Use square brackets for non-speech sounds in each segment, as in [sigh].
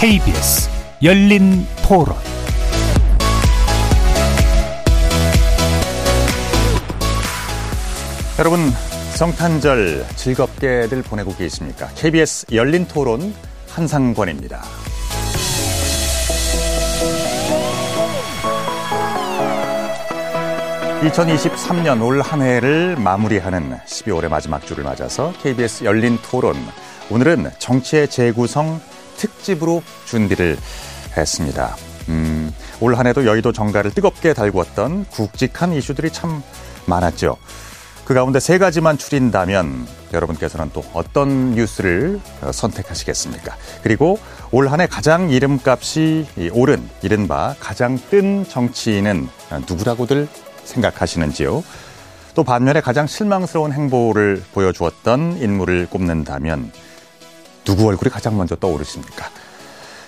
KBS 열린 토론 여러분 성탄절 즐겁게들 보내고 계십니까? KBS 열린 토론 한상권입니다. 2023년 올 한 해를 마무리하는 12월의 마지막 주를 맞아서 KBS 열린 토론 오늘은 정치의 재구성 특집으로 준비를 했습니다. 음, 올 한 해도 여의도 정가를 뜨겁게 달구었던 굵직한 이슈들이 참 많았죠. 그 가운데 세 가지만 추린다면 여러분께서는 또 어떤 뉴스를 선택하시겠습니까? 그리고 올 한해 가장 이름값이 오른 이른바 가장 뜬 정치인은 누구라고들 생각하시는지요? 또 반면에 가장 실망스러운 행보를 보여주었던 인물을 꼽는다면 누구 얼굴이 가장 먼저 떠오르십니까?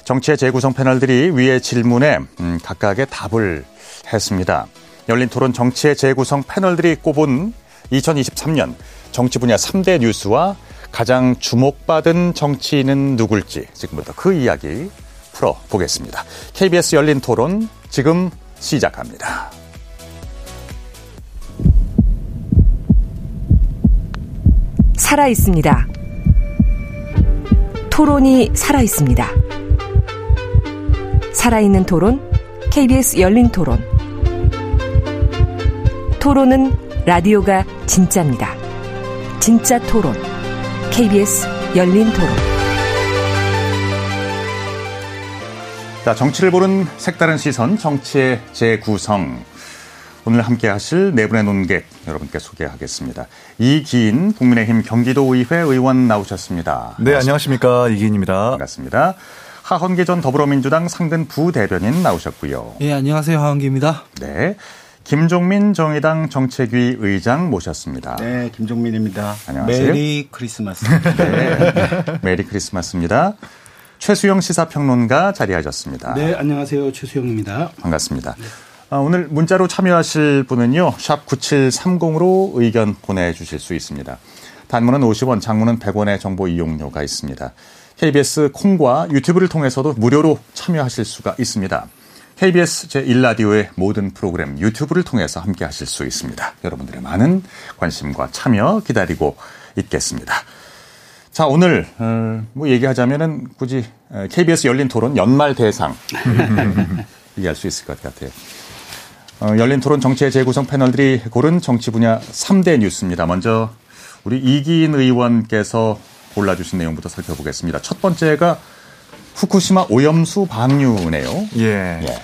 정치의 재구성 패널들이 위의 질문에 음, 각각의 답을 했습니다. 열린 토론 정치의 재구성 패널들이 꼽은 2023년 정치 분야 3대 뉴스와 가장 주목받은 정치인은 누굴지 지금부터 그 이야기 풀어보겠습니다. KBS 열린 토론 지금 시작합니다. 살아 있습니다. 토론이 살아 있습니다. 살아있는 토론, KBS 열린 토론. 토론은 라디오가 진짜입니다. 진짜 토론, KBS 열린 토론. 자, 정치를 보는 색다른 시선, 정치의 재구성. 오늘 함께 하실 네 분의 논객 여러분께 소개하겠습니다. 이기인 국민의힘 경기도의회 의원 나오셨습니다. 네, 안녕하십니까. 이기인입니다. 반갑습니다. 하헌기 전 더불어민주당 상근 부대변인 나오셨고요. 네, 안녕하세요. 하헌기입니다. 네. 김종민 정의당 정책위 의장 모셨습니다. 네, 김종민입니다. 안녕하세요. 메리 크리스마스. 네. 메리 크리스마스입니다. 최수영 시사평론가 자리하셨습니다. 네, 안녕하세요. 최수영입니다. 반갑습니다. 네. 아, 오늘 문자로 참여하실 분은요. 샵 9730으로 의견 보내주실 수 있습니다. 단문은 50원, 장문은 100원의 정보 이용료가 있습니다. KBS 콩과 유튜브를 통해서도 무료로 참여하실 수가 있습니다. KBS 제1라디오의 모든 프로그램 유튜브를 통해서 함께 하실 수 있습니다. 여러분들의 많은 관심과 참여 기다리고 있겠습니다. 자, 오늘, 어, 뭐 얘기하자면은 굳이 KBS 열린 토론 연말 대상. [laughs] 얘기할 수 있을 것 같아요. 어, 열린 토론 정치의 재구성 패널들이 고른 정치 분야 3대 뉴스입니다. 먼저 우리 이기인 의원께서 골라주신 내용부터 살펴보겠습니다. 첫 번째가 후쿠시마 오염수 방류네요. 예. 예.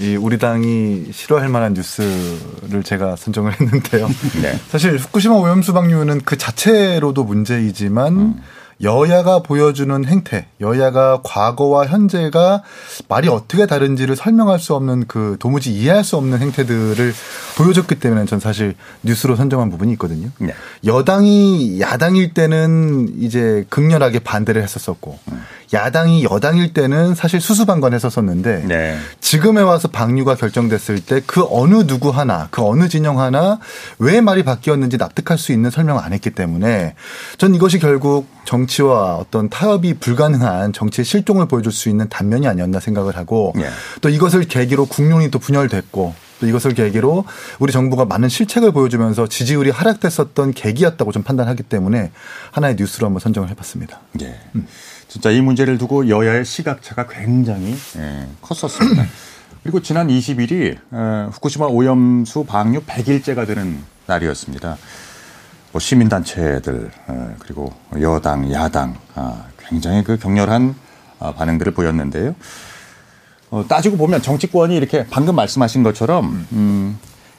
이 우리 당이 싫어할 만한 뉴스를 제가 선정을 [laughs] 했는데요. 네. 사실 후쿠시마 오염수 방류는 그 자체로도 문제이지만 음. 여야가 보여주는 행태, 여야가 과거와 현재가 말이 어떻게 다른지를 설명할 수 없는 그 도무지 이해할 수 없는 행태들을 보여줬기 때문에 전 사실 뉴스로 선정한 부분이 있거든요. 네. 여당이 야당일 때는 이제 극렬하게 반대를 했었었고 음. 야당이 여당일 때는 사실 수수방관 했었었는데 네. 지금에 와서 방류가 결정됐을 때 그 어느 누구 하나 그 어느 진영 하나 왜 말이 바뀌었는지 납득할 수 있는 설명을 안 했기 때문에 전 이것이 결국 정치와 어떤 타협이 불가능한 정치의 실종을 보여줄 수 있는 단면이 아니었나 생각을 하고 네. 또 이것을 계기로 국론이 또 분열됐고 또 이것을 계기로 우리 정부가 많은 실책을 보여주면서 지지율이 하락됐었던 계기였다고 좀 판단하기 때문에 하나의 뉴스로 한번 선정을 해봤습니다. 네. 음. 진짜 이 문제를 두고 여야의 시각차가 굉장히 예, 컸었습니다. [clears throat] 그리고 지난 20일이 어, 후쿠시마 오염수 방류 100일째가 되는 날이었습니다. 뭐 시민단체들 어, 그리고 여당, 야당 아, 굉장히 그 격렬한 아, 반응들을 보였는데요. 어, 따지고 보면 정치권이 이렇게 방금 말씀하신 것처럼 음,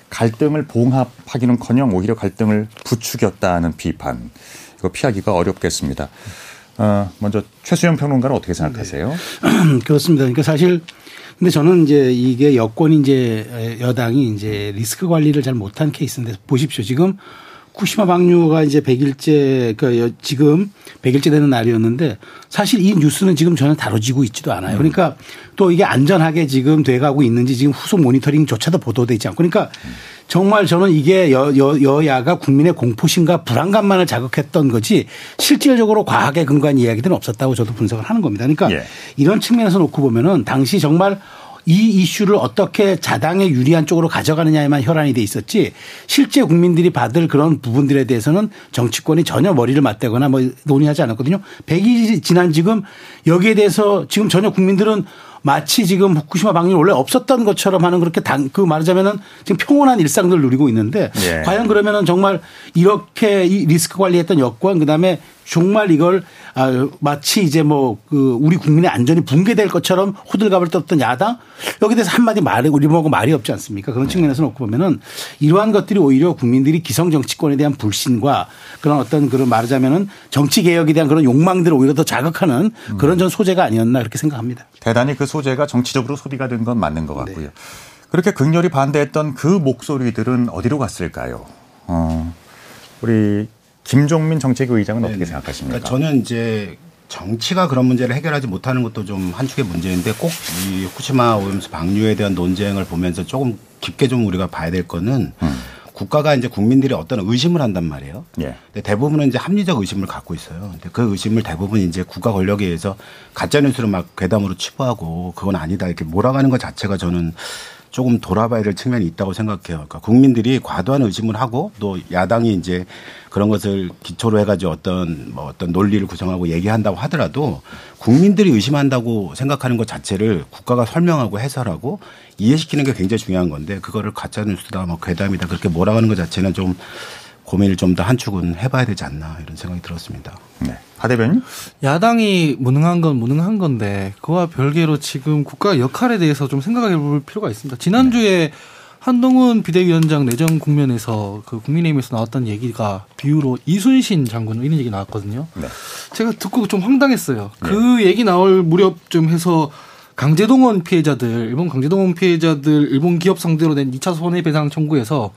갈등을 봉합하기는커녕 오히려 갈등을 부추겼다는 비판 이거 피하기가 어렵겠습니다. 어, 먼저 최수영 평론가는 어떻게 생각하세요? 네. [clears throat] 그렇습니다. 그러니까 사실 근데 저는 이제 이게 여권이 이제 여당이 이제 리스크 관리를 잘 못한 케이스인데 보십시오. 지금 쿠시마 방류가 이제 100일째 그 지금 100일째 되는 날이었는데 사실 이 뉴스는 지금 전혀 다뤄지고 있지도 않아요. 그러니까 또 이게 안전하게 지금 돼가고 있는지 지금 후속 모니터링조차도 보도되지 않고 그러니까 정말 저는 이게 여, 여, 여야가 국민의 공포심과 불안감만을 자극했던 거지 실질적으로 과학에 근거한 이야기들은 없었다고 저도 분석을 하는 겁니다. 그러니까 예. 이런 측면에서 놓고 보면은 당시 정말 이 이슈를 어떻게 자당에 유리한 쪽으로 가져가느냐에만 혈안이 돼 있었지 실제 국민들이 받을 그런 부분들에 대해서는 정치권이 전혀 머리를 맞대거나 뭐 논의하지 않았거든요. 100일이 지난 지금 여기에 대해서 지금 전혀 국민들은 마치 지금 후쿠시마 방류 원래 없었던 것처럼 하는 그렇게 당, 그 말하자면은 지금 평온한 일상들을 누리고 있는데 예. 과연 그러면은 정말 이렇게 이 리스크 관리했던 여권 그다음에 정말 이걸 아, 마치 이제 뭐 그 우리 국민의 안전이 붕괴될 것처럼 호들갑을 떴던 야당 여기 대해서 한마디 말이 우리 보고 말이 없지 않습니까? 그런 측면에서 놓고 보면은 이러한 것들이 오히려 국민들이 기성 정치권에 대한 불신과 그런 어떤 그런 말하자면은 정치 개혁에 대한 그런 욕망들을 오히려 더 자극하는 그런 전 소재가 아니었나 그렇게 생각합니다. 대단히 그 소재가 정치적으로 소비가 된 건 맞는 것 같고요. 네. 그렇게 극렬히 반대했던 그 목소리들은 어디로 갔을까요? 어, 우리 김종민 정책위 의장은 어떻게 생각하십니까? 그러니까 저는 이제 정치가 그런 문제를 해결하지 못하는 것도 좀 한축의 문제인데 꼭 이 후쿠시마 오염수 방류에 대한 논쟁을 보면서 조금 깊게 좀 우리가 봐야 될 거는 음. 국가가 이제 국민들이 어떤 의심을 한단 말이에요. 예. 근데 대부분은 이제 합리적 의심을 갖고 있어요. 근데 그 의심을 대부분 이제 국가 권력에 의해서 가짜 뉴스를 막 괴담으로 치부하고 그건 아니다 이렇게 몰아가는 것 자체가 저는 조금 돌아봐야 될 측면이 있다고 생각해요. 그러니까 국민들이 과도한 의심을 하고 또 야당이 이제 그런 것을 기초로 해가지고 어떤 뭐 어떤 논리를 구성하고 얘기한다고 하더라도 국민들이 의심한다고 생각하는 것 자체를 국가가 설명하고 해설하고 이해시키는 게 굉장히 중요한 건데 그거를 가짜 뉴스다 뭐 괴담이다 그렇게 몰아가는 것 자체는 좀 고민을 좀 더 한 축은 해봐야 되지 않나 이런 생각이 들었습니다. 네. 하 대변인? 야당이 무능한 건 무능한 건데 그와 별개로 지금 국가 역할에 대해서 좀 생각해 볼 필요가 있습니다. 지난주에 네. 한동훈 비대위원장 내정 국면에서 그 국민의힘에서 나왔던 얘기가 비유로 이순신 장군 이런 얘기 나왔거든요. 네. 제가 듣고 좀 황당했어요. 네. 그 얘기 나올 무렵쯤 해서 강제동원 피해자들, 일본 강제동원 피해자들 일본 기업 상대로 낸 2차 손해배상 청구에서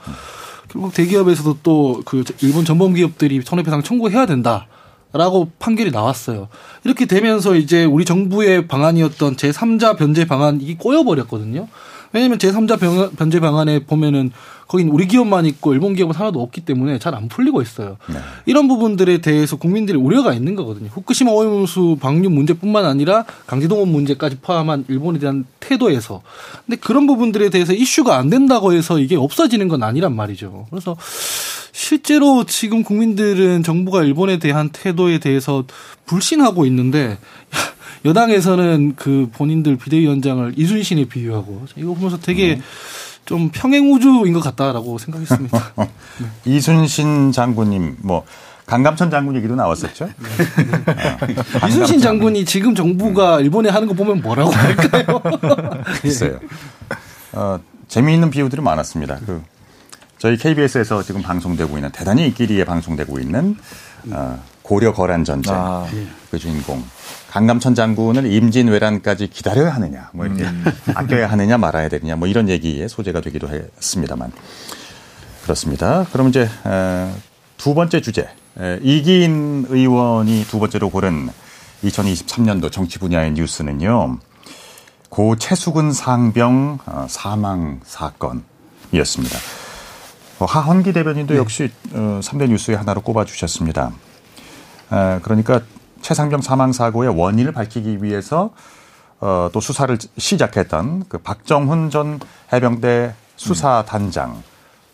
결국 대기업에서도 또 그 일본 전범 기업들이 손해배상 청구해야 된다. 라고 판결이 나왔어요. 이렇게 되면서 이제 우리 정부의 방안이었던 제3자 변제 방안이 꼬여버렸거든요. 왜냐면 제3자 변제 방안에 보면은 거긴 우리 기업만 있고 일본 기업은 하나도 없기 때문에 잘 안 풀리고 있어요. 네. 이런 부분들에 대해서 국민들이 우려가 있는 거거든요. 후쿠시마 오염수 방류 문제뿐만 아니라 강제동원 문제까지 포함한 일본에 대한 태도에서. 근데 그런 부분들에 대해서 이슈가 안 된다고 해서 이게 없어지는 건 아니란 말이죠. 그래서 실제로 지금 국민들은 정부가 일본에 대한 태도에 대해서 불신하고 있는데 여당에서는 그 본인들 비대위원장을 이순신에 비유하고 이거 보면서 되게 음. 좀 평행우주인 것 같다라고 생각했습니다. 네. [laughs] 이순신 장군님 뭐 강감천 장군 얘기도 나왔었죠. 네. 어, 이순신 장군이 지금 정부가 일본에 하는 거 보면 뭐라고 할까요? [laughs] 글쎄요. 어, 재미있는 비유들이 많았습니다. 그 저희 KBS에서 지금 방송되고 있는 대단히 인기리에 방송되고 있는 어, 고려 거란 전쟁 아. 그 주인공 강감천 장군을 임진왜란까지 기다려야 하느냐, 뭐 이렇게 음. [laughs] 아껴야 하느냐 말아야 되느냐, 뭐 이런 얘기의 소재가 되기도 했습니다만 그렇습니다. 그럼 이제 두 번째 주제 이기인 의원이 두 번째로 고른 2023년도 정치 분야의 뉴스는요. 고 최수근 상병 어, 사망 사건이었습니다. 뭐 하헌기 대변인도 네. 역시 3대 어, 뉴스의 하나로 꼽아주셨습니다. 그러니까 최상병 사망 사고의 원인을 밝히기 위해서 어, 또 수사를 시작했던 그 박정훈 전 해병대 수사단장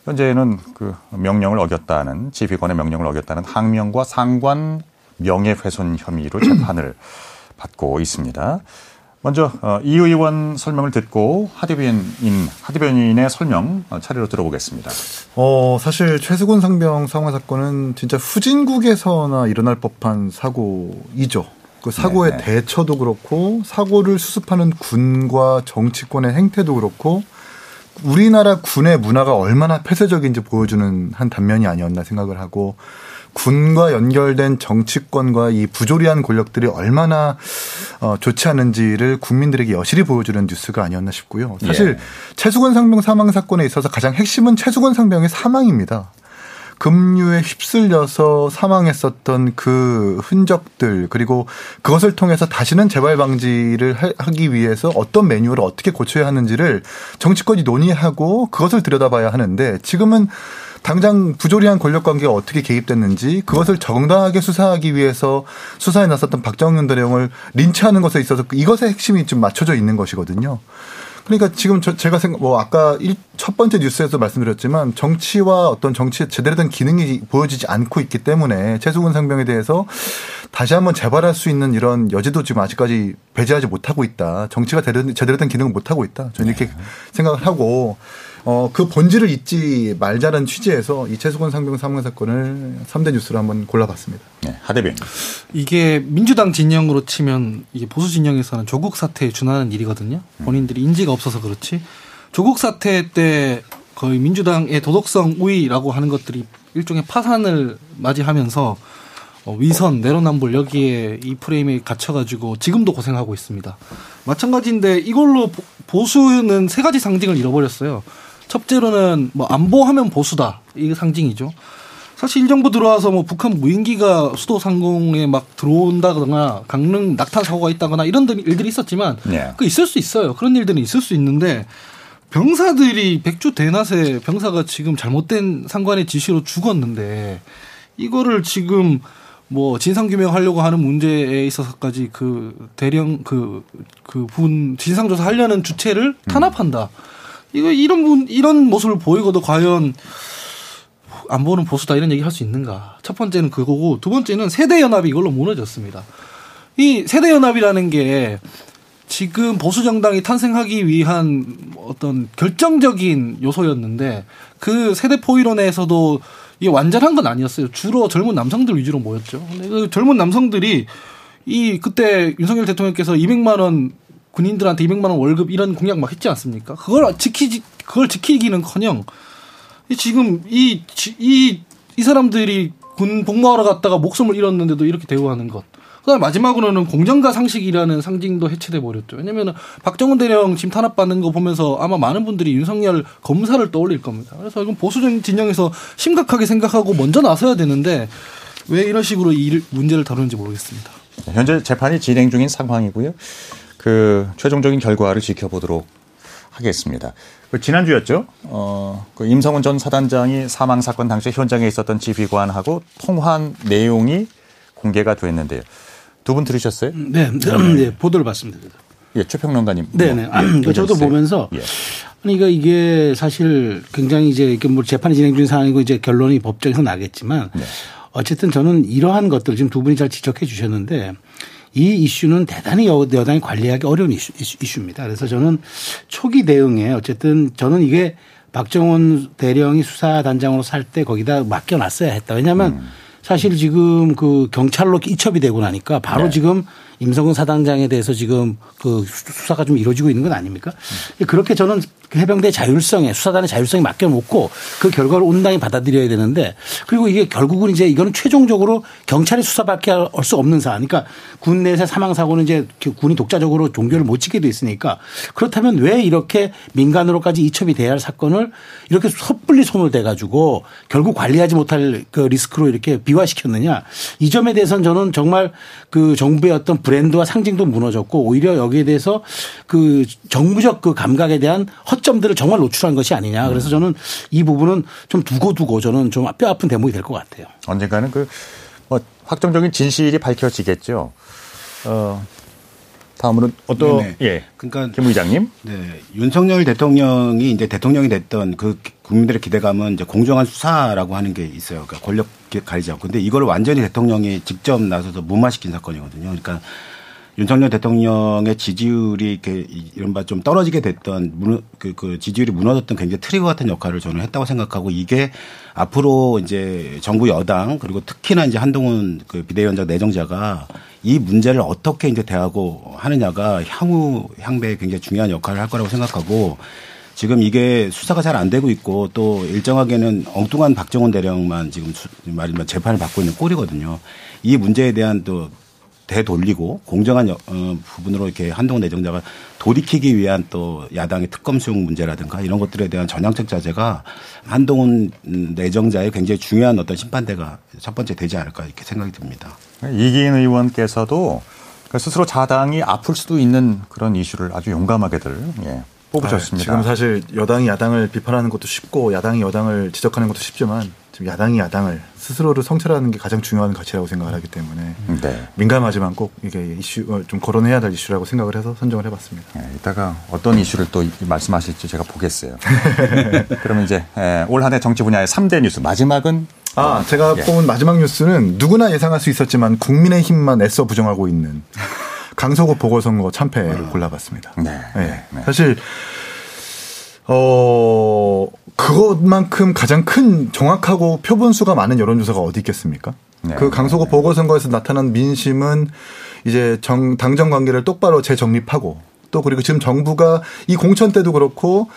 현재는 그 명령을 어겼다는 지휘관의 명령을 어겼다는 항명과 상관 명예훼손 혐의로 재판을 [clears throat] 받고 있습니다. 먼저 어, 이 의원 설명을 듣고 하대변인 하대변인의 설명 어, 차례로 들어보겠습니다. 어 사실 최수근 상병 상화 사건은 진짜 후진국에서나 일어날 법한 사고이죠. 그 사고의 네네. 대처도 그렇고 사고를 수습하는 군과 정치권의 행태도 그렇고 우리나라 군의 문화가 얼마나 폐쇄적인지 보여주는 한 단면이 아니었나 생각을 하고 군과 연결된 정치권과 이 부조리한 권력들이 얼마나 어, 좋지 않은지를 국민들에게 여실히 보여주는 뉴스가 아니었나 싶고요. 사실 예. 최수건 상병 사망 사건에 있어서 가장 핵심은 최수건 상병의 사망입니다. 급류에 휩쓸려서 사망했었던 그 흔적들 그리고 그것을 통해서 다시는 재발 방지를 하기 위해서 어떤 매뉴얼을 어떻게 고쳐야 하는지를 정치권이 논의하고 그것을 들여다봐야 하는데 지금은 당장 부조리한 권력 관계가 어떻게 개입됐는지 그것을 정당하게 수사하기 위해서 수사에 나섰던 박정현 대령을 린치하는 것에 있어서 이것의 핵심이 좀 맞춰져 있는 것이거든요. 그러니까 지금 저 제가 생각 뭐 아까 일, 첫 번째 뉴스에서 말씀드렸지만 정치와 어떤 정치의 제대로 된 기능이 보여지지 않고 있기 때문에 최수근 상병에 대해서 다시 한번 재발할 수 있는 이런 여지도 지금 아직까지 배제하지 못하고 있다. 정치가 제대로 된 기능을 못하고 있다. 저는 이렇게 네. 생각을 하고 어, 그 본질을 잊지 말자는 취지에서 이 최수건 상병 사망 사건을 3대 뉴스로 한번 골라봤습니다. 네, 하대변. 이게 민주당 진영으로 치면 이게 보수 진영에서는 조국 사태에 준하는 일이거든요. 본인들이 인지가 없어서 그렇지. 조국 사태 때 거의 민주당의 도덕성 우위라고 하는 것들이 일종의 파산을 맞이하면서 어, 위선, 내로남불 여기에 이 프레임에 갇혀가지고 지금도 고생하고 있습니다. 마찬가지인데 이걸로 보수는 세 가지 상징을 잃어버렸어요. 첫째로는 뭐 안보하면 보수다. 이게 상징이죠. 사실 일 정부 들어와서 뭐 북한 무인기가 수도 상공에 막 들어온다거나 강릉 낙타 사고가 있다거나 이런 일들이 있었지만 네. 그 있을 수 있어요. 그런 일들은 있을 수 있는데 병사들이 백주 대낮에 병사가 지금 잘못된 상관의 지시로 죽었는데 이거를 지금 뭐 진상 규명하려고 하는 문제에 있어서까지 그 대령 그그 분 진상 조사하려는 주체를 탄압한다. 음. 이거 이런 분 이런 모습을 보이고도 과연 안 보는 보수다 이런 얘기 할 수 있는가? 첫 번째는 그거고 두 번째는 세대 연합이 이걸로 무너졌습니다. 이 세대 연합이라는 게 지금 보수 정당이 탄생하기 위한 어떤 결정적인 요소였는데 그 세대 포이론에서도 이게 완전한 건 아니었어요. 주로 젊은 남성들 위주로 모였죠. 근데 그 젊은 남성들이 이 그때 윤석열 대통령께서 200만 원 군인들한테 200만 원 월급 이런 공약 막 했지 않습니까? 그걸 지키지 그걸 지키기는커녕 지금 이이 이 사람들이 군 복무하러 갔다가 목숨을 잃었는데도 이렇게 대우하는 것. 그다음 마지막으로는 공정과 상식이라는 상징도 해체돼 버렸죠. 왜냐면은 박정훈 대령 지금 탄압받는 거 보면서 아마 많은 분들이 윤석열 검사를 떠올릴 겁니다. 그래서 이건 보수 진영에서 심각하게 생각하고 먼저 나서야 되는데 왜 이런 식으로 이 문제를 다루는지 모르겠습니다. 현재 재판이 진행 중인 상황이고요. 그 최종적인 결과를 지켜보도록 하겠습니다. 그 지난주였죠. 어, 그 임성훈 전 사단장이 사망 사건 당시 현장에 있었던 지휘관하고 통화한 내용이 공개가 됐는데요. 두 분 들으셨어요? 네, 네, 네, 네 보도를 봤습니다. 예, 최평론가님. 네, 네. 뭐, 예, 저도 보면서 예. 그러니까 이게 사실 굉장히 이제 이게 뭐 재판이 진행 중인 상황이고 이제 결론이 법정에서 나겠지만 네. 어쨌든 저는 이러한 것들 지금 두 분이 잘 지적해 주셨는데 이 이슈는 대단히 여당이 관리하기 어려운 이슈, 이슈 입니다. 그래서 저는 초기 대응에 어쨌든 저는 이게 박정원 대령이 수사단장으로 살 때 거기다 맡겨놨어야 했다. 왜냐하면 음. 사실 지금 그 경찰로 이첩이 되고 나니까 바로 네. 지금 임성근 사단장에 대해서 지금 그 수사가 좀 이루어지고 있는 건 아닙니까? 음. 그렇게 저는 그 해병대 자율성에 수사단의 자율성에 맡겨놓고 그 결과를 온당히 받아들여야 되는데 그리고 이게 결국은 이제 이거는 최종적으로 경찰이 수사밖에 할 수 없는 사안. 그러니까 군 내에서 사망 사고는 이제 군이 독자적으로 종결을 못 지게 돼 있으니까 그렇다면 왜 이렇게 민간으로까지 이첩이 돼야 할 사건을 이렇게 섣불리 손을 대 가지고 결국 관리하지 못할 그 리스크로 이렇게 비화시켰느냐 이 점에 대해서는 저는 정말 그 정부의 어떤 브랜드와 상징도 무너졌고 오히려 여기에 대해서 그 정부적 그 감각에 대한 허점들을 정말 노출한 것이 아니냐. 그래서 저는 이 부분은 좀 두고 두고 저는 좀 뼈 아픈 대목이 될 것 같아요. 언젠가는 그 뭐 확정적인 진실이 밝혀지겠죠. 어. 다음으로는 어떤 네네. 예. 그러니까 김 의장님. 네. 윤석열 대통령이 이제 대통령이 됐던 그 국민들의 기대감은 이제 공정한 수사라고 하는 게 있어요. 그러니까 권력 가리지 않고. 근데 이걸 완전히 대통령이 직접 나서서 무마시킨 사건이거든요. 그러니까 윤석열 대통령의 지지율이 이렇게 이른바 좀 떨어지게 됐던 그, 그 지지율이 무너졌던 굉장히 트리거 같은 역할을 저는 했다고 생각하고 이게 앞으로 이제 정부 여당 그리고 특히나 이제 한동훈 그 비대위원장 내정자가 이 문제를 어떻게 이제 대하고 하느냐가 향후 향배에 굉장히 중요한 역할을 할 거라고 생각하고 지금 이게 수사가 잘 안 되고 있고 또 일정하게는 엉뚱한 박정원 대령만 지금 말이면 재판을 받고 있는 꼴이거든요. 이 문제에 대한 또 되돌리고 공정한 어, 부분으로 이렇게 한동훈 내정자가 돌이키기 위한 또 야당의 특검 수용 문제라든가 이런 것들에 대한 전향적 자제가 한동훈 내정자의 굉장히 중요한 어떤 심판대가 첫 번째 되지 않을까 이렇게 생각이 듭니다. 이기인 의원께서도 그 스스로 자당이 아플 수도 있는 그런 이슈를 아주 용감하게들 예, 뽑으셨습니다. 아, 지금 사실 여당이 야당을 비판하는 것도 쉽고 야당이 여당을 지적하는 것도 쉽지만 지금 야당이 야당을 스스로를 성찰하는 게 가장 중요한 가치라고 생각을 하기 때문에 네. 민감하지만 꼭 이게 이슈 어, 좀 거론해야 될 이슈라고 생각을 해서 선정을 해봤습니다. 네, 이따가 어떤 이슈를 또 말씀하실지 제가 보겠어요. [laughs] 그러면 이제 올 한해 정치 분야의 3대 뉴스 마지막은 아 제가 예. 뽑은 마지막 뉴스는 누구나 예상할 수 있었지만 국민의힘만 애써 부정하고 있는 강서구 보궐선거 참패를 어. 골라봤습니다. 네. 네. 네. 사실 어 그것만큼 가장 큰 정확하고 표본수가 많은 여론조사가 어디 있겠습니까? 네. 그 강서구 네. 보궐선거에서 나타난 민심은 이제 정 당정 관계를 똑바로 재정립하고 또 그리고 지금 정부가 이 공천 때도 그렇고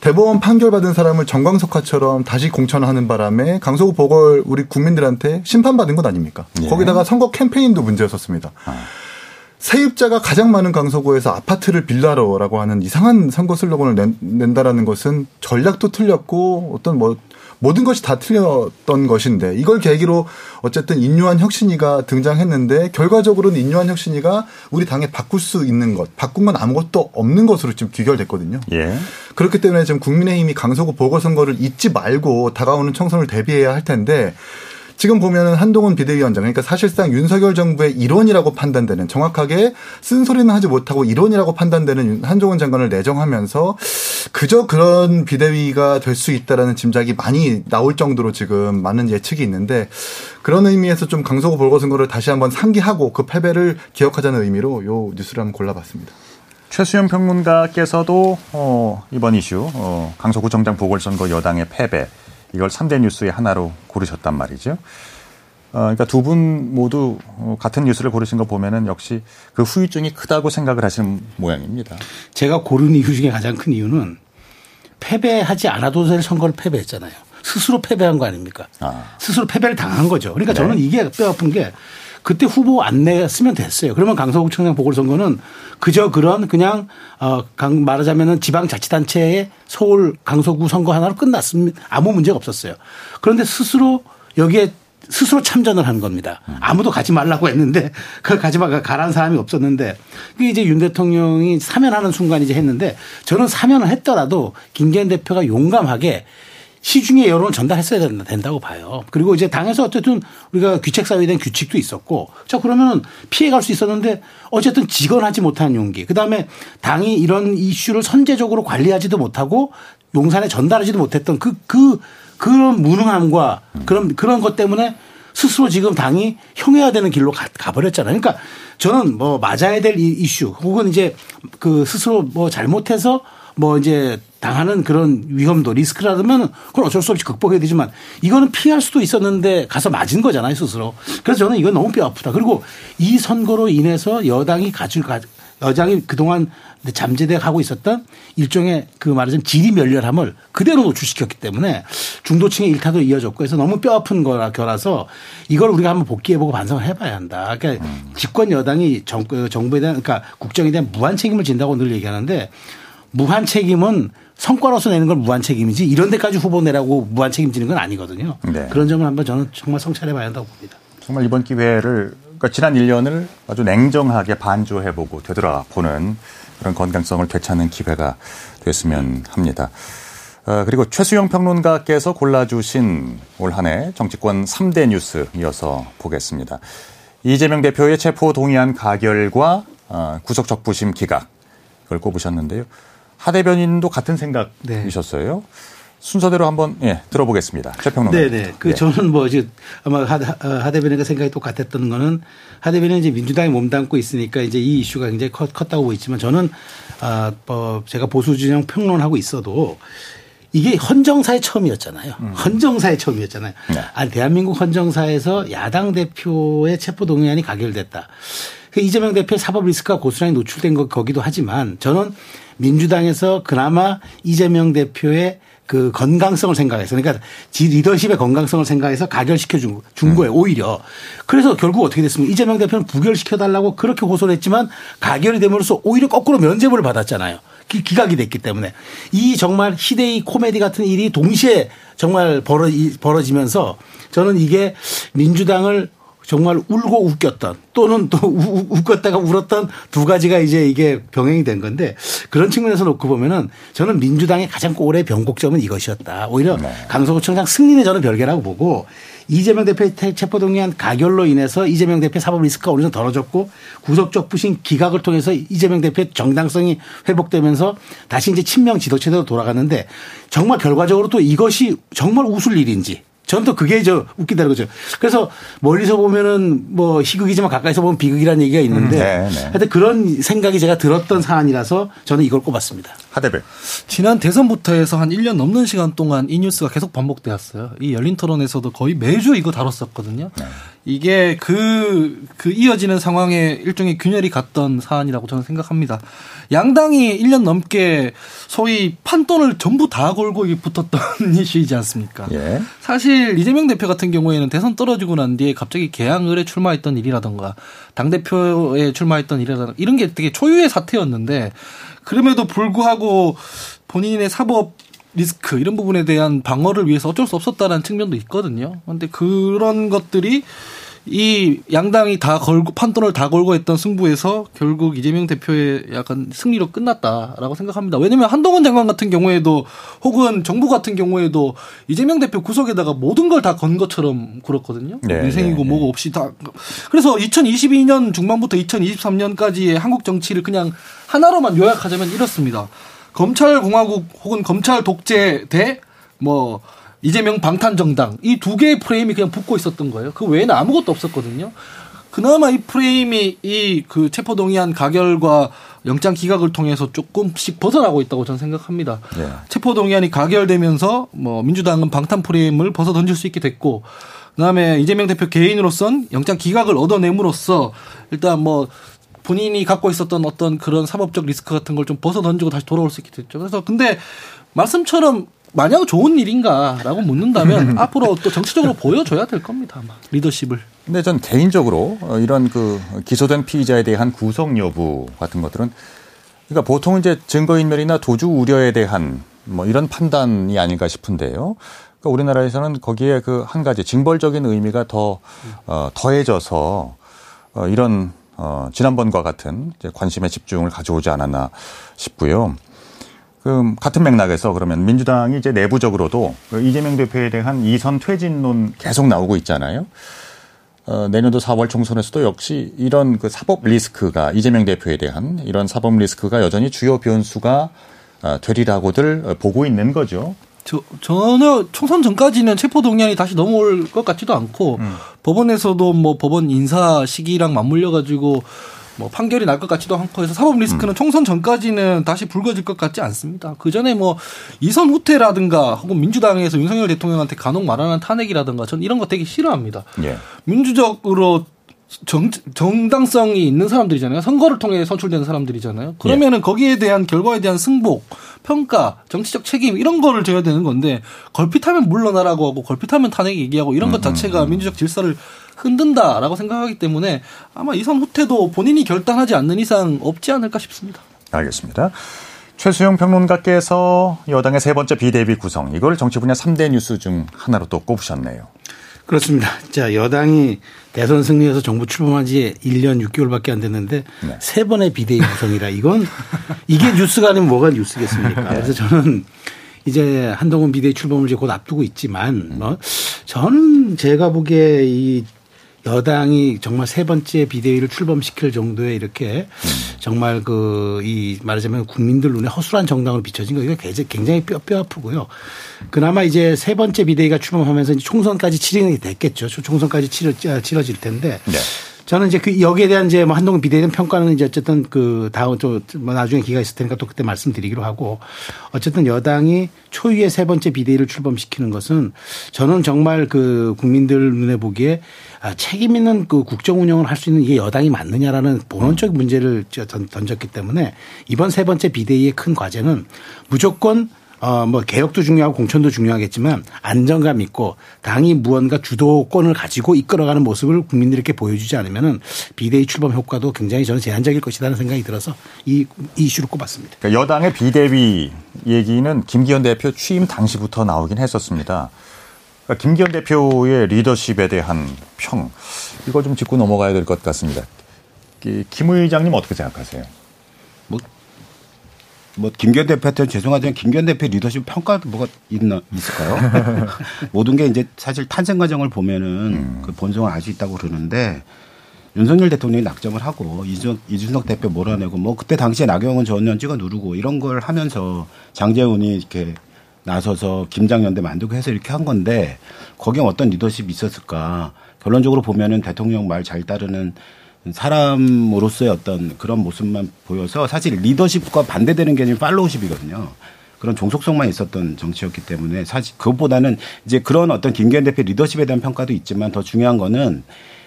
대법원 판결받은 사람을 정광석화처럼 다시 공천하는 바람에 강서구 보궐 우리 국민들한테 심판받은 것 아닙니까? 네. 거기다가 선거 캠페인도 문제였었습니다. 아. 세입자가 가장 많은 강서구에서 아파트를 빌라로라고 하는 이상한 선거 슬로건을 낸, 낸다라는 것은 전략도 틀렸고 어떤 뭐 모든 것이 다 틀렸던 것인데 이걸 계기로 어쨌든 인류한 혁신이가 등장했는데 결과적으로는 인류한 혁신이가 우리 당에 바꿀 수 있는 것, 바꾼 건 아무것도 없는 것으로 지금 귀결됐거든요. 예. 그렇기 때문에 지금 국민의힘이 강서구 보궐선거를 잊지 말고 다가오는 총선을 대비해야 할 텐데 지금 보면은 한동훈 비대위원장 그러니까 사실상 윤석열 정부의 일원이라고 판단되는 정확하게 쓴소리는 하지 못하고 일원이라고 판단되는 한동훈 장관을 내정하면서 그저 그런 비대위가 될 수 있다라는 짐작이 많이 나올 정도로 지금 많은 예측이 있는데 그런 의미에서 좀 강서구 보궐선거를 다시 한번 상기하고 그 패배를 기억하자는 의미로 요 뉴스를 한번 골라봤습니다. 최수영 평론가께서도 어, 이번 이슈 어, 강서구청장 보궐선거 여당의 패배 이걸 3대 뉴스의 하나로 고르셨단 말이죠. 어, 그러니까 두 분 모두 어, 같은 뉴스를 고르신 거 보면은 역시 그 후유증이 크다고 생각을 하시는 모양입니다. 제가 고른 이유 중에 가장 큰 이유는 패배하지 않아도 될 선거를 패배했잖아요. 스스로 패배한 거 아닙니까? 아. 스스로 패배를 당한 거죠. 그러니까 네. 저는 이게 뼈아픈 게 그때 후보 안 냈으면 됐어요. 그러면 강서구 청장 보궐선거는 그저 그런 그냥 어 말하자면은 지방자치단체의 서울 강서구 선거 하나로 끝났습니다. 아무 문제가 없었어요. 그런데 스스로 여기에 스스로 참전을 한 겁니다. 아무도 가지 말라고 했는데 [laughs] 그 가지 말 가라는 사람이 없었는데 그게 이제 윤 대통령이 사면하는 순간 이제 했는데 저는 사면을 했더라도 김기현 대표가 용감하게 시중에 여론을 전달했어야 된다고 봐요. 그리고 이제 당에서 어쨌든 우리가 귀책 사회에 대한 규칙도 있었고 자 그러면은 피해갈 수 있었는데 어쨌든 직언하지 못한 용기. 그 다음에 당이 이런 이슈를 선제적으로 관리하지도 못하고 용산에 전달하지도 못했던 그, 그, 그 런 무능함과 그런, 그런 것 때문에 스스로 지금 당이 형해야 되는 길로 가, 가버렸잖아요. 그러니까 저는 뭐 맞아야 될 이슈 혹은 이제 그 스스로 뭐 잘못해서 뭐 이제 당하는 그런 위험도 리스크라면 그건 어쩔 수 없이 극복해야 되지만 이거는 피할 수도 있었는데 가서 맞은 거잖아요 스스로. 그래서 저는 이건 너무 뼈 아프다. 그리고 이 선거로 인해서 여당이 가질 여당이 그동안 잠재돼 하고 있었던 일종의 그 말하자면 지리멸렬함을 그대로 노출시켰기 때문에 중도층의 일타도 이어졌고 해서 너무 뼈 아픈 거라 겨라서 이걸 우리가 한번 복귀해보고 반성을 해봐야 한다. 그러니까 음. 집권 여당이 정, 그 정부에 대한 그러니까 국정에 대한 무한 책임을 진다고 늘 얘기하는데 무한 책임은 성과로서 내는 건 무한 책임이지 이런 데까지 후보 내라고 무한 책임지는 건 아니거든요. 네. 그런 점을 한번 저는 정말 성찰해 봐야 한다고 봅니다. 정말 이번 기회를 그러니까 지난 1년을 아주 냉정하게 반조해 보고 되돌아보는 그런 건강성을 되찾는 기회가 됐으면 합니다. 어, 그리고 최수영 평론가께서 골라주신 올 한 해 정치권 3대 뉴스 이어서 보겠습니다. 이재명 대표의 체포 동의안 가결과 어, 구속 적부심 기각 이걸 꼽으셨는데요. 하 대변인도 같은 생각이셨어요. 네. 순서대로 한번 예, 들어보겠습니다. 최평론. 네네. 그 네. 저는 뭐 이제 아마 하, 하 대변인과 생각이 똑같았던 거는 하 대변인은 이제 민주당이 몸담고 있으니까 이제 이 이슈가 굉장히 컸, 컸다고 보이지만 저는 아, 뭐 제가 보수 진영 평론하고 있어도 이게 헌정사의 처음이었잖아요. 음. 헌정사의 처음이었잖아요. 네. 아니, 대한민국 헌정사에서 야당 대표의 체포동의안이 가결됐다. 그 이재명 대표의 사법 리스크가 고스란히 노출된 거 거기도 하지만 저는 민주당에서 그나마 이재명 대표의 그 건강성을 생각해서 그러니까 지 리더십의 건강성을 생각해서 가결시켜 준, 준 거예요 오히려. 그래서 결국 어떻게 됐습니까? 이재명 대표는 부결시켜 달라고 그렇게 호소를 했지만 가결이 됨으로써 오히려 거꾸로 면죄부를 받았잖아요. 기각이 됐기 때문에. 이 정말 희대의 코미디 같은 일이 동시에 정말 벌어지면서 저는 이게 민주당을 정말 울고 웃겼던 또는 또 웃겼다가 울었던 두 가지가 이제 이게 병행이 된 건데 그런 측면에서 놓고 보면은 저는 민주당의 가장 오래 변곡점은 이것이었다. 오히려 네. 강서구 청장 승리는 저는 별개라고 보고 이재명 대표의 체포동의안 가결로 인해서 이재명 대표 사법 리스크가 어느 정도 덜어졌고 구속적 부신 기각을 통해서 이재명 대표의 정당성이 회복되면서 다시 이제 친명 지도체제로 돌아갔는데 정말 결과적으로 또 이것이 정말 웃을 일인지 저는 또 그게 저 웃기다는 거죠. 그래서 멀리서 보면은 뭐 희극이지만 가까이서 보면 비극이라는 얘기가 있는데 음, 네, 네. 하여튼 그런 생각이 제가 들었던 사안이라서 저는 이걸 꼽았습니다. 하대배. 지난 대선부터 해서 한 1년 넘는 시간 동안 이 뉴스가 계속 반복되었어요. 이 열린 토론에서도 거의 매주 이거 다뤘었거든요. 네. 이게 그, 그 이어지는 상황에 일종의 균열이 갔던 사안이라고 저는 생각합니다. 양당이 1년 넘게 소위 판돈을 전부 다 걸고 붙었던 [laughs] 이슈이지 않습니까? 예. 사실 이재명 대표 같은 경우에는 대선 떨어지고 난 뒤에 갑자기 개항을에 출마했던 일이라던가 당대표에 출마했던 일이라던가 이런 게 되게 초유의 사태였는데 그럼에도 불구하고 본인의 사법 리스크 이런 부분에 대한 방어를 위해서 어쩔 수 없었다는 측면도 있거든요. 그런데 그런 것들이 이 양당이 다 걸고 판돈을 다 걸고 했던 승부에서 결국 이재명 대표의 약간 승리로 끝났다라고 생각합니다. 왜냐하면 한동훈 장관 같은 경우에도 혹은 정부 같은 경우에도 이재명 대표 구속에다가 모든 걸 다 건 것처럼 굴었거든요. 네, 위생이고 네, 뭐고 없이 다. 그래서 2022년 중반부터 2023년까지의 한국 정치를 그냥 하나로만 요약하자면 이렇습니다. 검찰 공화국 혹은 검찰 독재 대 뭐 이재명 방탄 정당 이 두 개의 프레임이 그냥 붙고 있었던 거예요. 그 외에는 아무것도 없었거든요. 그나마 이 프레임이 이 그 체포 동의안 가결과 영장 기각을 통해서 조금씩 벗어나고 있다고 저는 생각합니다. 네. 체포 동의안이 가결되면서 뭐 민주당은 방탄 프레임을 벗어 던질 수 있게 됐고 그다음에 이재명 대표 개인으로선 영장 기각을 얻어냄으로써 일단 뭐 본인이 갖고 있었던 어떤 그런 사법적 리스크 같은 걸 좀 벗어 던지고 다시 돌아올 수 있게 됐죠. 그래서 근데 말씀처럼 마냥 좋은 일인가라고 묻는다면 [laughs] 앞으로 또 정치적으로 보여줘야 될 겁니다. 아마 리더십을. 근데 전 개인적으로 어, 이런 그 기소된 피의자에 대한 구속 여부 같은 것들은 그러니까 보통 이제 증거인멸이나 도주 우려에 대한 뭐 이런 판단이 아닐까 싶은데요. 그러니까 우리나라에서는 거기에 그 한 가지 징벌적인 의미가 더 어, 더해져서 어, 이런 어, 지난번과 같은 관심의 집중을 가져오지 않았나 싶고요. 그 같은 맥락에서 그러면 민주당이 이제 내부적으로도 그 이재명 대표에 대한 이선 퇴진론 계속 나오고 있잖아요. 어, 내년도 4월 총선에서도 역시 이런 그 사법 리스크가 이재명 대표에 대한 이런 사법 리스크가 여전히 주요 변수가 어, 되리라고들 보고 있는 거죠. 저, 전혀 총선 전까지는 체포 동의안이 다시 넘어올 것 같지도 않고 음. 법원에서도 뭐 법원 인사 시기랑 맞물려 가지고 뭐 판결이 날 것 같지도 않고 해서 사법 리스크는 음. 총선 전까지는 다시 불거질 것 같지 않습니다. 그 전에 뭐 이선 후퇴라든가 혹은 민주당에서 윤석열 대통령한테 간혹 말하는 탄핵이라든가 전 이런 거 되게 싫어합니다. 예. 민주적으로 정, 정당성이 있는 사람들이잖아요. 선거를 통해 선출되는 사람들이잖아요. 그러면은 예. 거기에 대한 결과에 대한 승복, 평가, 정치적 책임 이런 거를 져야 되는 건데 걸핏하면 물러나라고 하고 걸핏하면 탄핵 얘기하고 이런 것 음, 자체가 음, 음. 민주적 질서를 흔든다라고 생각하기 때문에 아마 이선 후퇴도 본인이 결단하지 않는 이상 없지 않을까 싶습니다. 알겠습니다. 최수영 평론가께서 여당의 세 번째 비대비 구성 이걸 정치 분야 3대 뉴스 중 하나로 또 꼽으셨네요. 그렇습니다. 자, 여당이 대선 승리해서 정부 출범한 지 1년 6개월밖에 안 됐는데 네. 세 번의 비대위 구성이라 이건 이게 뉴스가 아니면 뭐가 뉴스겠습니까? 네. 그래서 저는 이제 한동훈 비대위 출범을 이제 곧 앞두고 있지만 뭐 저는 제가 보기에 이 여당이 정말 세 번째 비대위를 출범시킬 정도의 이렇게 정말 그 이 말하자면 국민들 눈에 허술한 정당으로 비춰진 거 이거 굉장히 뼈, 뼈 아프고요. 그나마 이제 세 번째 비대위가 출범하면서 총선까지 치르게 됐겠죠. 총선까지 치러, 치러질 텐데. 네. 저는 이제 그 여기에 대한 이제 뭐 한동훈 비대위원 평가는 이제 어쨌든 그 다음 또뭐 나중에 기가 있을 테니까 또 그때 말씀드리기로 하고 어쨌든 여당이 초유의 세 번째 비대위를 출범시키는 것은 저는 정말 그 국민들 눈에 보기에 아, 책임 있는 그 국정 운영을 할 수 있는 이게 여당이 맞느냐라는 본원적 문제를 던졌기 때문에 이번 세 번째 비대위의 큰 과제는 무조건 어, 뭐 개혁도 중요하고 공천도 중요하겠지만 안정감 있고 당이 무언가 주도권을 가지고 이끌어가는 모습을 국민들에게 보여주지 않으면은 비대위 출범 효과도 굉장히 저는 제한적일 것이라는 생각이 들어서 이, 이 이슈를 꼽았습니다. 그러니까 여당의 비대위 얘기는 김기현 대표 취임 당시부터 나오긴 했었습니다. 그러니까 김기현 대표의 리더십에 대한 평 이거 좀 짚고 넘어가야 될 것 같습니다. 김 의장님 어떻게 생각하세요? 뭐 김기현 대표한테 죄송하지만 김기현 대표 리더십 평가 뭐가 있나 있을까요? [laughs] 모든 게 이제 사실 탄생 과정을 보면은 음. 그 본성을 알 수 있다고 그러는데 윤석열 대통령이 낙점을 하고 이준, 이준석 대표 몰아내고 뭐 그때 당시에 나경원 전원 찍어 누르고 이런 걸 하면서 장재훈이 이렇게 나서서 김장연대 만들고 해서 이렇게 한 건데 거기에 어떤 리더십이 있었을까? 결론적으로 보면은 대통령 말 잘 따르는 사람으로서의 어떤 그런 모습만 보여서 사실 리더십과 반대되는 개념이 팔로우십이거든요. 그런 종속성만 있었던 정치였기 때문에 사실 그것보다는 이제 그런 어떤 김기현 대표 리더십에 대한 평가도 있지만 더 중요한 거는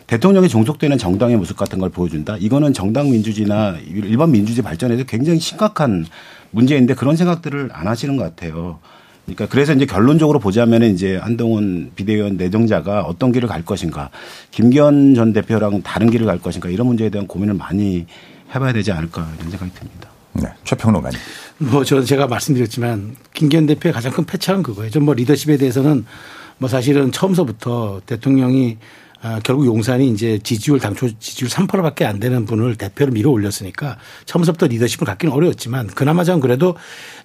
대통령이 종속되는 정당의 모습 같은 걸 보여준다. 이거는 정당 민주주의나 일반 민주주의 발전에도 굉장히 심각한 문제인데 그런 생각들을 안 하시는 것 같아요. 그러니까 그래서 이제 결론적으로 보자면은 이제 한동훈 비대위원 내정자가 어떤 길을 갈 것인가, 김기현 전 대표랑 다른 길을 갈 것인가 이런 문제에 대한 고민을 많이 해봐야 되지 않을까 이런 생각이 듭니다. 네, 최평론가님. 뭐저 제가 말씀드렸지만 김기현 대표의 가장 큰 패착은 그거예요. 좀 뭐 리더십에 대해서는 뭐 사실은 처음서부터 대통령이 아, 결국 용산이 이제 지지율 당초 지지율 3%밖에 안 되는 분을 대표로 밀어 올렸으니까 처음부터 리더십을 갖기는 어려웠지만 그나마 전 그래도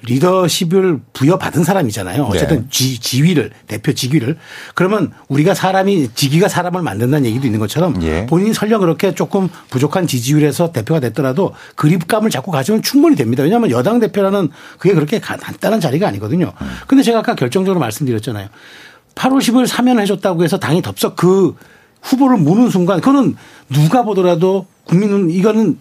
리더십을 부여받은 사람이잖아요. 어쨌든 네. 지, 지위를 대표 직위를 그러면 우리가 사람이 직위가 사람을 만든다는 얘기도 있는 것처럼 예. 본인이 설령 그렇게 조금 부족한 지지율에서 대표가 됐더라도 그립감을 자꾸 가지면 충분히 됩니다. 왜냐하면 여당 대표라는 그게 그렇게 간단한 자리가 아니거든요. 근데 제가 아까 결정적으로 말씀드렸잖아요. 8월 10일 사면해줬다고 해서 당이 덥석 그 후보를 무는 순간 그거는 누가 보더라도 국민은 이거는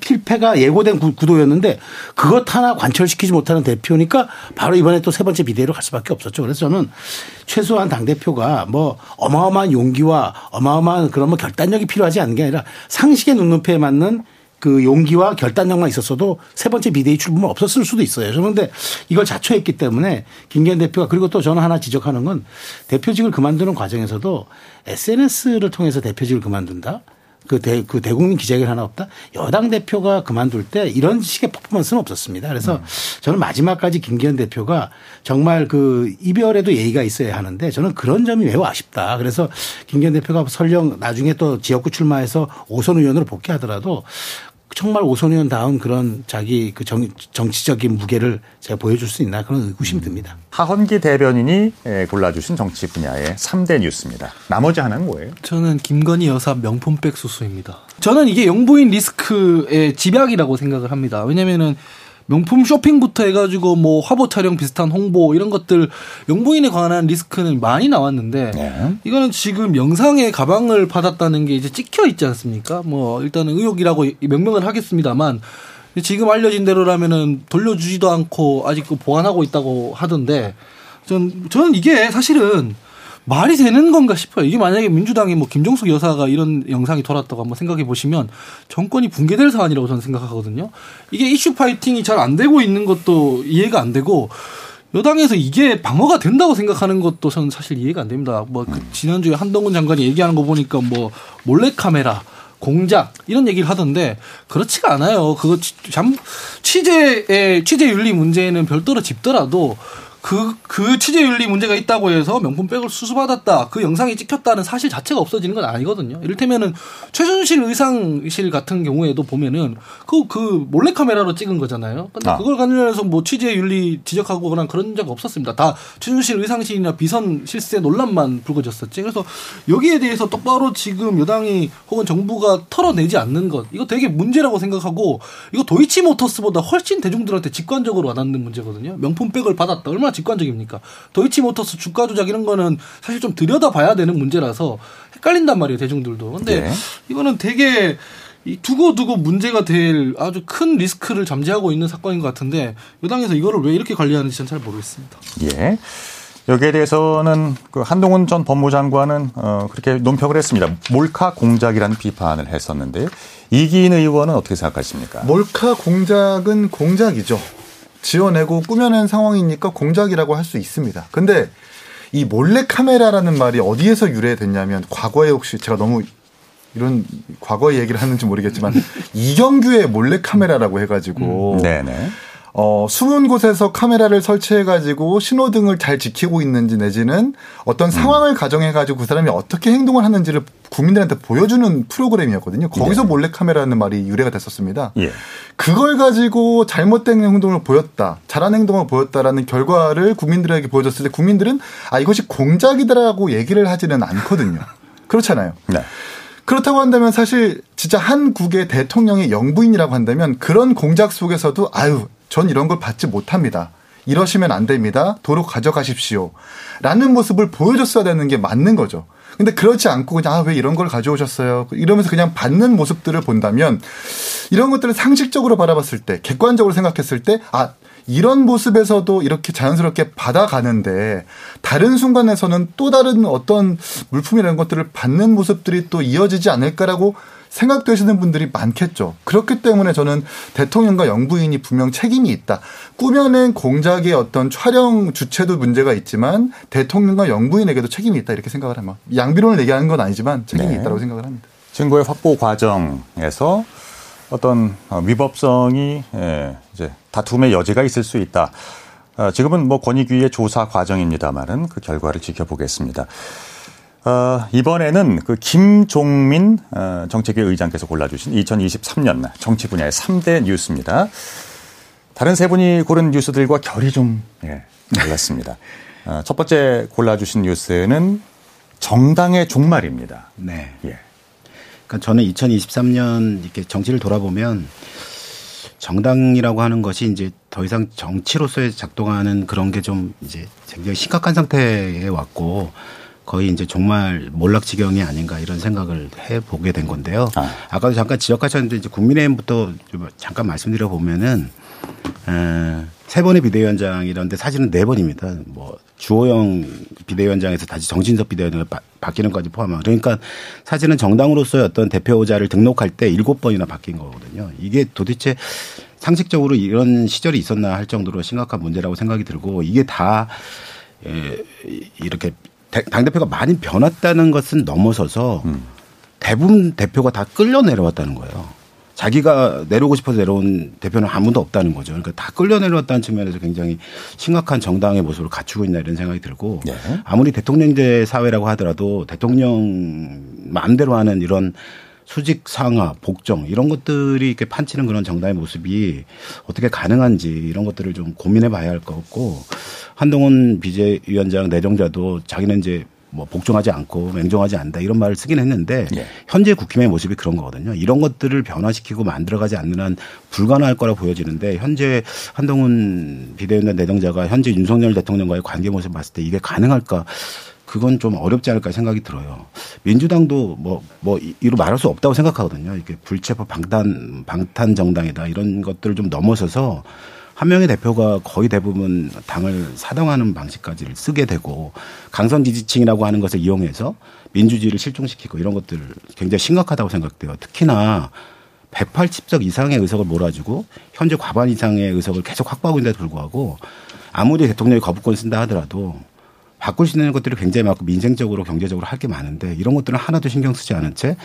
필패가 예고된 구도였는데 그것 하나 관철시키지 못하는 대표니까 바로 이번에 또 세 번째 비대위로 갈 수밖에 없었죠. 그래서 저는 최소한 당 대표가 뭐 어마어마한 용기와 어마어마한 그런 뭐 결단력이 필요하지 않은 게 아니라 상식의 눈높이에 맞는 그 용기와 결단력만 있었어도 세 번째 비대위 출범은 없었을 수도 있어요. 그런데 이걸 자초했기 때문에 김기현 대표가 그리고 또 저는 하나 지적하는 건 대표직을 그만두는 과정에서도 SNS를 통해서 대표직을 그만둔다. 그, 대, 그 대국민 기자회견 하나 없다? 여당 대표가 그만둘 때 이런 식의 퍼포먼스는 없었습니다. 그래서 음. 저는 마지막까지 김기현 대표가 정말 그 이별에도 예의가 있어야 하는데 저는 그런 점이 매우 아쉽다. 그래서 김기현 대표가 설령 나중에 또 지역구 출마해서 오선 의원으로 복귀하더라도 정말 오선 의원다운 그런 자기 그 정, 정치적인 무게를 제가 보여줄 수 있나 그런 의구심이 듭니다. 하헌기 대변인이 예, 골라주신 정치 분야의 3대 뉴스입니다. 나머지 하나는 뭐예요? 저는 김건희 여사 명품백 수수입니다. 저는 이게 영부인 리스크의 집약이라고 생각을 합니다. 왜냐면은 명품 쇼핑부터 해가지고 뭐 화보 촬영 비슷한 홍보 이런 것들 영부인에 관한 리스크는 많이 나왔는데 네. 이거는 지금 영상에 가방을 받았다는 게 이제 찍혀 있지 않습니까? 뭐 일단은 의혹이라고 명명을 하겠습니다만 지금 알려진 대로라면은 돌려주지도 않고 아직 그 보관하고 있다고 하던데 전 저는 이게 사실은 말이 되는 건가 싶어요. 이게 만약에 민주당이 뭐 김종숙 여사가 이런 영상이 돌았다고 한번 생각해 보시면 정권이 붕괴될 사안이라고 저는 생각하거든요. 이게 이슈 파이팅이 잘 안 되고 있는 것도 이해가 안 되고 여당에서 이게 방어가 된다고 생각하는 것도 저는 사실 이해가 안 됩니다. 뭐 그 지난주에 한동훈 장관이 얘기하는 거 보니까 뭐 몰래카메라 공작 이런 얘기를 하던데 그렇지가 않아요. 그거 취재의 취재 윤리 문제는 별도로 짚더라도 그, 그 취재윤리 문제가 있다고 해서 명품백을 수수받았다. 그 영상이 찍혔다는 사실 자체가 없어지는 건 아니거든요. 이를테면은 최순실 의상실 같은 경우에도 보면은 그, 그 몰래카메라로 찍은 거잖아요. 근데 아. 그걸 관련해서 뭐 취재윤리 지적하고 그런 그런 적 없었습니다. 다 최순실 의상실이나 비선 실세 논란만 불거졌었지. 그래서 여기에 대해서 똑바로 지금 여당이 혹은 정부가 털어내지 않는 것. 이거 되게 문제라고 생각하고 이거 도이치모터스보다 훨씬 대중들한테 직관적으로 와닿는 문제거든요. 명품백을 받았다. 얼마나 직관적입니까? 도이치모터스 주가 조작 이런 거는 사실 좀 들여다봐야 되는 문제라서 헷갈린단 말이에요 대중들도. 근데 네. 이거는 되게 이 두고 두고 문제가 될 아주 큰 리스크를 잠재하고 있는 사건인 것 같은데 여당에서 이거를 왜 이렇게 관리하는지 저는 잘 모르겠습니다. 예. 여기에 대해서는 그 한동훈 전 법무장관은 어 그렇게 논평을 했습니다. 몰카 공작이라는 비판을 했었는데 이기인 의원은 어떻게 생각하십니까? 몰카 공작은 공작이죠. 지어내고 꾸며낸 상황이니까 공작이라고 할 수 있습니다. 근데 이 몰래 카메라라는 말이 어디에서 유래됐냐면 과거에 혹시 제가 너무 이런 과거의 얘기를 하는지 모르겠지만 [laughs] 이경규의 몰래 카메라라고 해가지고 네네. 어, 숨은 곳에서 카메라를 설치해가지고 신호등을 잘 지키고 있는지 내지는 어떤 상황을 가정해가지고 그 사람이 어떻게 행동을 하는지를 국민들한테 보여주는 프로그램이었거든요. 거기서 네. 몰래 카메라는 말이 유래가 됐었습니다. 예. 그걸 가지고 잘못된 행동을 보였다, 잘한 행동을 보였다라는 결과를 국민들에게 보여줬을 때 국민들은 아 이것이 공작이다라고 얘기를 하지는 않거든요. [laughs] 그렇잖아요. 네. 그렇다고 한다면 사실 진짜 한국의 대통령의 영부인이라고 한다면 그런 공작 속에서도 아유 전 이런 걸 받지 못합니다. 이러시면 안 됩니다. 도로 가져가십시오. 라는 모습을 보여줬어야 되는 게 맞는 거죠. 근데 그렇지 않고 그냥 아, 왜 이런 걸 가져오셨어요? 이러면서 그냥 받는 모습들을 본다면 이런 것들을 상식적으로 바라봤을 때 객관적으로 생각했을 때 아, 이런 모습에서도 이렇게 자연스럽게 받아가는데 다른 순간에서는 또 다른 어떤 물품이라는 것들을 받는 모습들이 또 이어지지 않을까라고 생각되시는 분들이 많겠죠. 그렇기 때문에 저는 대통령과 영부인이 분명 책임이 있다. 꾸며낸 공작의 어떤 촬영 주체도 문제가 있지만 대통령과 영부인에게도 책임이 있다 이렇게 생각을 합니다. 양비론을 얘기하는 건 아니지만 책임이 네. 있다고 생각을 합니다. 증거의 확보 과정에서 어떤 어, 위법성이 예, 이제 다툼의 여지가 있을 수 있다. 어, 지금은 뭐 권익위의 조사 과정입니다만은 그 결과를 지켜보겠습니다. 어, 이번에는 그 김종민 어, 정책위 의장께서 골라주신 2023년 정치 분야의 3대 뉴스입니다. 다른 세 분이 고른 뉴스들과 결이 좀 예, 달랐습니다. 어, 첫 번째 골라주신 뉴스는 정당의 종말입니다. 네. 예. 그러니까 저는 2023년 이렇게 정치를 돌아보면 정당이라고 하는 것이 이제 더 이상 정치로서의 작동하는 그런 게 좀 이제 굉장히 심각한 상태에 왔고 거의 이제 정말 몰락지경이 아닌가 이런 생각을 해 보게 된 건데요. 아. 아까도 잠깐 지적하셨는데 이제 국민의힘부터 좀 잠깐 말씀드려 보면은 에, 세 번의 비대위원장이라는데 사실은 네 번입니다. 뭐 주호영 비대위원장에서 다시 정진석 비대위원장을 바, 바뀌는 까지 포함하면 그러니까 사실은 정당으로서의 어떤 대표자를 등록할 때 일곱 번이나 바뀐 거거든요. 이게 도대체 상식적으로 이런 시절이 있었나 할 정도로 심각한 문제라고 생각이 들고 이게 다 에, 이렇게 당 대표가 많이 변했다는 것은 넘어서서 대부분 대표가 다 끌려 내려왔다는 거예요. 자기가 내려오고 싶어서 내려온 대표는 아무도 없다는 거죠. 그러니까 다 끌려 내려왔다는 측면에서 굉장히 심각한 정당의 모습을 갖추고 있나 이런 생각이 들고 네. 아무리 대통령제 사회라고 하더라도 대통령 마음대로 하는 이런 수직 상하, 복정 이런 것들이 이렇게 판치는 그런 정당의 모습이 어떻게 가능한지 이런 것들을 좀 고민해 봐야 할 것 같고 한동훈 비대위원장 내정자도 자기는 이제 뭐 복종하지 않고 맹종하지 않다 이런 말을 쓰긴 했는데 예. 현재 국힘의 모습이 그런 거거든요. 이런 것들을 변화시키고 만들어가지 않는 한 불가능할 거라 보여지는데 현재 한동훈 비대위원장 내정자가 현재 윤석열 대통령과의 관계 모습 봤을 때 이게 가능할까? 그건 좀 어렵지 않을까 생각이 들어요. 민주당도 뭐, 뭐, 이- 이로 말할 수 없다고 생각하거든요. 이게 불체포 방탄, 방탄 정당이다. 이런 것들을 좀 넘어서서 한 명의 대표가 거의 대부분 당을 사당하는 방식까지 쓰게 되고 강성 지지층이라고 하는 것을 이용해서 민주주의를 실종시키고 이런 것들 굉장히 심각하다고 생각돼요. 특히나 180석 이상의 의석을 몰아주고 현재 과반 이상의 의석을 계속 확보하고 있는데도 불구하고 아무리 대통령이 거부권 쓴다 하더라도 바꿀 수 있는 것들이 굉장히 많고 민생적으로 경제적으로 할 게 많은데 이런 것들은 하나도 신경 쓰지 않은 채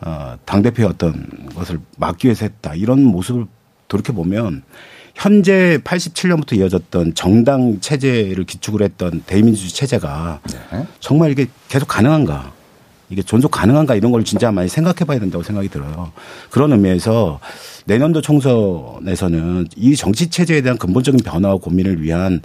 어, 당대표의 어떤 것을 막기 위해서 했다. 이런 모습을 돌이켜보면 현재 87년부터 이어졌던 정당 체제를 기축을 했던 대민주주의 체제가 네. 정말 이게 계속 가능한가? 이게 존속 가능한가 이런 걸 진짜 많이 생각해 봐야 된다고 생각이 들어요. 그런 의미에서 내년도 총선에서는 이 정치 체제에 대한 근본적인 변화와 고민을 위한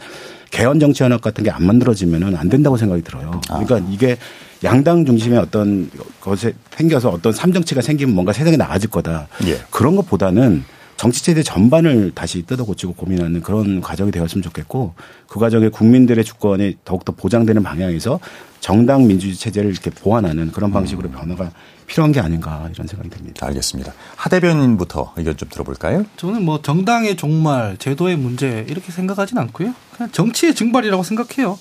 개헌 정치 연합 같은 게 안 만들어지면은 안 된다고 생각이 들어요. 그러니까 이게 양당 중심의 어떤 것에 생겨서 어떤 삼정치가 생기면 뭔가 세상이 나아질 거다. 예. 그런 것보다는 정치 체제 전반을 다시 뜯어고치고 고민하는 그런 과정이 되었으면 좋겠고 그 과정에 국민들의 주권이 더욱더 보장되는 방향에서 정당 민주주의 체제를 이렇게 보완하는 그런 방식으로 변화가 필요한 게 아닌가 이런 생각이 듭니다. 알겠습니다. 하 대변인부터 의견 좀 들어볼까요? 저는 뭐 정당의 종말, 제도의 문제 이렇게 생각하진 않고요. 그냥 정치의 증발이라고 생각해요.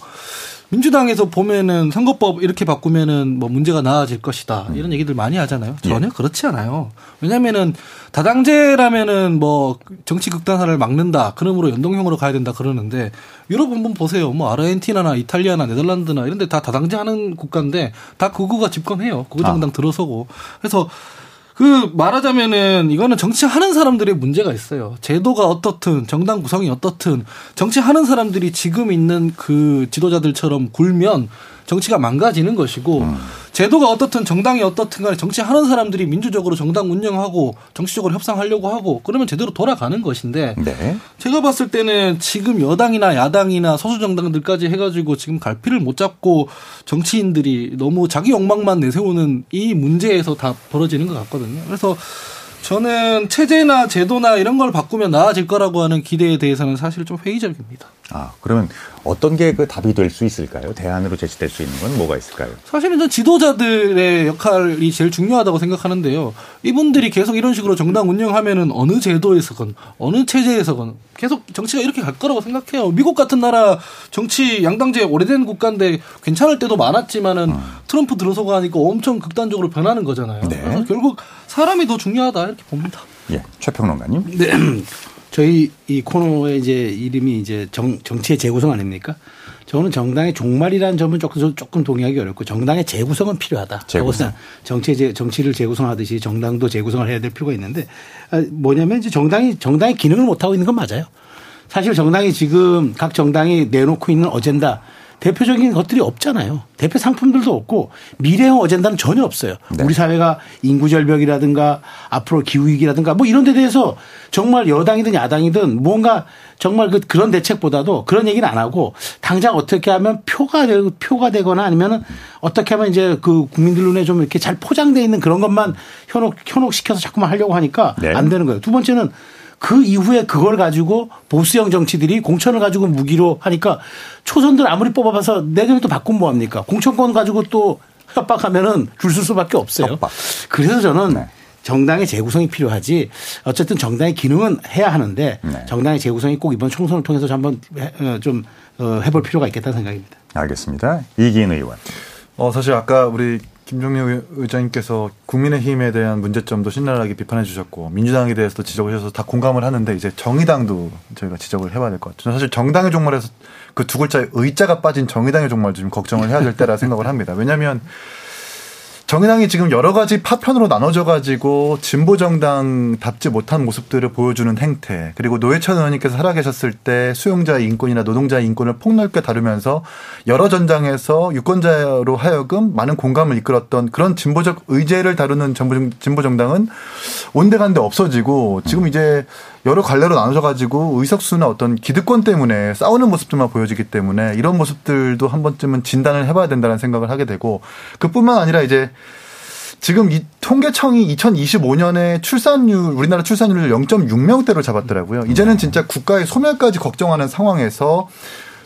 민주당에서 보면은 선거법 이렇게 바꾸면은 뭐 문제가 나아질 것이다 이런 얘기들 많이 하잖아요. 전혀 예. 그렇지 않아요. 왜냐면은 다당제라면은 뭐 정치 극단화를 막는다 그러므로 연동형으로 가야 된다 그러는데 유럽 한번 보세요. 뭐 아르헨티나나 이탈리아나 네덜란드나 이런데 다 다당제 하는 국가인데 다 그거가 집권해요. 그거 정당 아. 들어서고 그래서 그 말하자면은 이거는 정치하는 사람들의 문제가 있어요. 제도가 어떻든 정당 구성이 어떻든 정치하는 사람들이 지금 있는 그 지도자들처럼 굴면 정치가 망가지는 것이고 음. 제도가 어떻든 정당이 어떻든 간에 정치하는 사람들이 민주적으로 정당 운영하고 정치적으로 협상하려고 하고 그러면 제대로 돌아가는 것인데 네. 제가 봤을 때는 지금 여당이나 야당이나 소수 정당들까지 해가지고 지금 갈피를 못 잡고 정치인들이 너무 자기 욕망만 내세우는 이 문제에서 다 벌어지는 것 같거든요. 그래서 저는 체제나 제도나 이런 걸 바꾸면 나아질 거라고 하는 기대에 대해서는 사실 좀 회의적입니다. 아, 그러면 어떤 게 그 답이 될 수 있을까요? 대안으로 제시될 수 있는 건 뭐가 있을까요? 사실은 전 지도자들의 역할이 제일 중요하다고 생각하는데요. 이분들이 계속 이런 식으로 정당 운영하면은 어느 제도에서건 어느 체제에서건 계속 정치가 이렇게 갈 거라고 생각해요. 미국 같은 나라 정치 양당제 오래된 국가인데 괜찮을 때도 많았지만은 음. 트럼프 들어서고 하니까 엄청 극단적으로 변하는 거잖아요. 네. 그래서 결국 사람이 더 중요하다 이렇게 봅니다. 예, 최평론가님. 네. [clears throat] 저희 이 코너의 이제 이름이 이제 정, 정치의 재구성 아닙니까? 저는 정당의 종말이라는 점은 조금, 조금 동의하기 어렵고 정당의 재구성은 필요하다. 재구성. 정치 정치를 재구성하듯이 정당도 재구성을 해야 될 필요가 있는데 아, 뭐냐면 이제 정당이 정당의 기능을 못 하고 있는 건 맞아요. 사실 정당이 지금 각 정당이 내놓고 있는 어젠다 대표적인 것들이 없잖아요. 대표 상품들도 없고 미래형 어젠다는 전혀 없어요. 네. 우리 사회가 인구 절벽이라든가 앞으로 기후 위기라든가 뭐 이런 데 대해서 정말 여당이든 야당이든 뭔가 정말 그 그런 대책보다도 그런 얘기는 안 하고 당장 어떻게 하면 표가 되고 표가 되거나 아니면은 어떻게 하면 이제 그 국민들 눈에 좀 이렇게 잘 포장돼 있는 그런 것만 현혹 현혹시켜서 자꾸만 하려고 하니까 네. 안 되는 거예요. 두 번째는 그 이후에 그걸 가지고 보수형 정치들이 공천을 가지고 무기로 하니까 초선들 아무리 뽑아봐서 내년에 또 바꾸면 뭐합니까? 공천권 가지고 또 협박하면은 줄쓸 수밖에 없어요. 협박. 그래서 저는 네. 정당의 재구성이 필요하지 어쨌든 정당의 기능은 해야 하는데 네. 정당의 재구성이 꼭 이번 총선을 통해서 한번 어, 좀 어, 해볼 필요가 있겠다는 생각입니다. 알겠습니다. 이기인 의원. 어, 사실 아까 우리 김종민 의장님께서 국민의힘에 대한 문제점도 신랄하게 비판해 주셨고 민주당에 대해서도 지적을 하셔서 다 공감을 하는데 이제 정의당도 저희가 지적을 해봐야 될 것 같아요. 사실 정당의 종말에서 그 두 글자에 의자가 빠진 정의당의 종말도 좀 걱정을 해야 될 때라 생각을 합니다. 왜냐하면 정의당이 지금 여러 가지 파편으로 나눠져 가지고 진보 정당답지 못한 모습들을 보여주는 행태 그리고 노회찬 의원님께서 살아계셨을 때 수용자의 인권이나 노동자의 인권을 폭넓게 다루면서 여러 전장에서 유권자로 하여금 많은 공감을 이끌었던 그런 진보적 의제를 다루는 진보 정당은 온데간데 없어지고 지금 이제 여러 갈래로 나눠져 가지고 의석수나 어떤 기득권 때문에 싸우는 모습들만 보여지기 때문에 이런 모습들도 한 번쯤은 진단을 해봐야 된다는 생각을 하게 되고 그뿐만 아니라 이제 지금 이 통계청이 2025년에 출산율 우리나라 출산율을 0.6명대로 잡았더라고요. 이제는 진짜 국가의 소멸까지 걱정하는 상황에서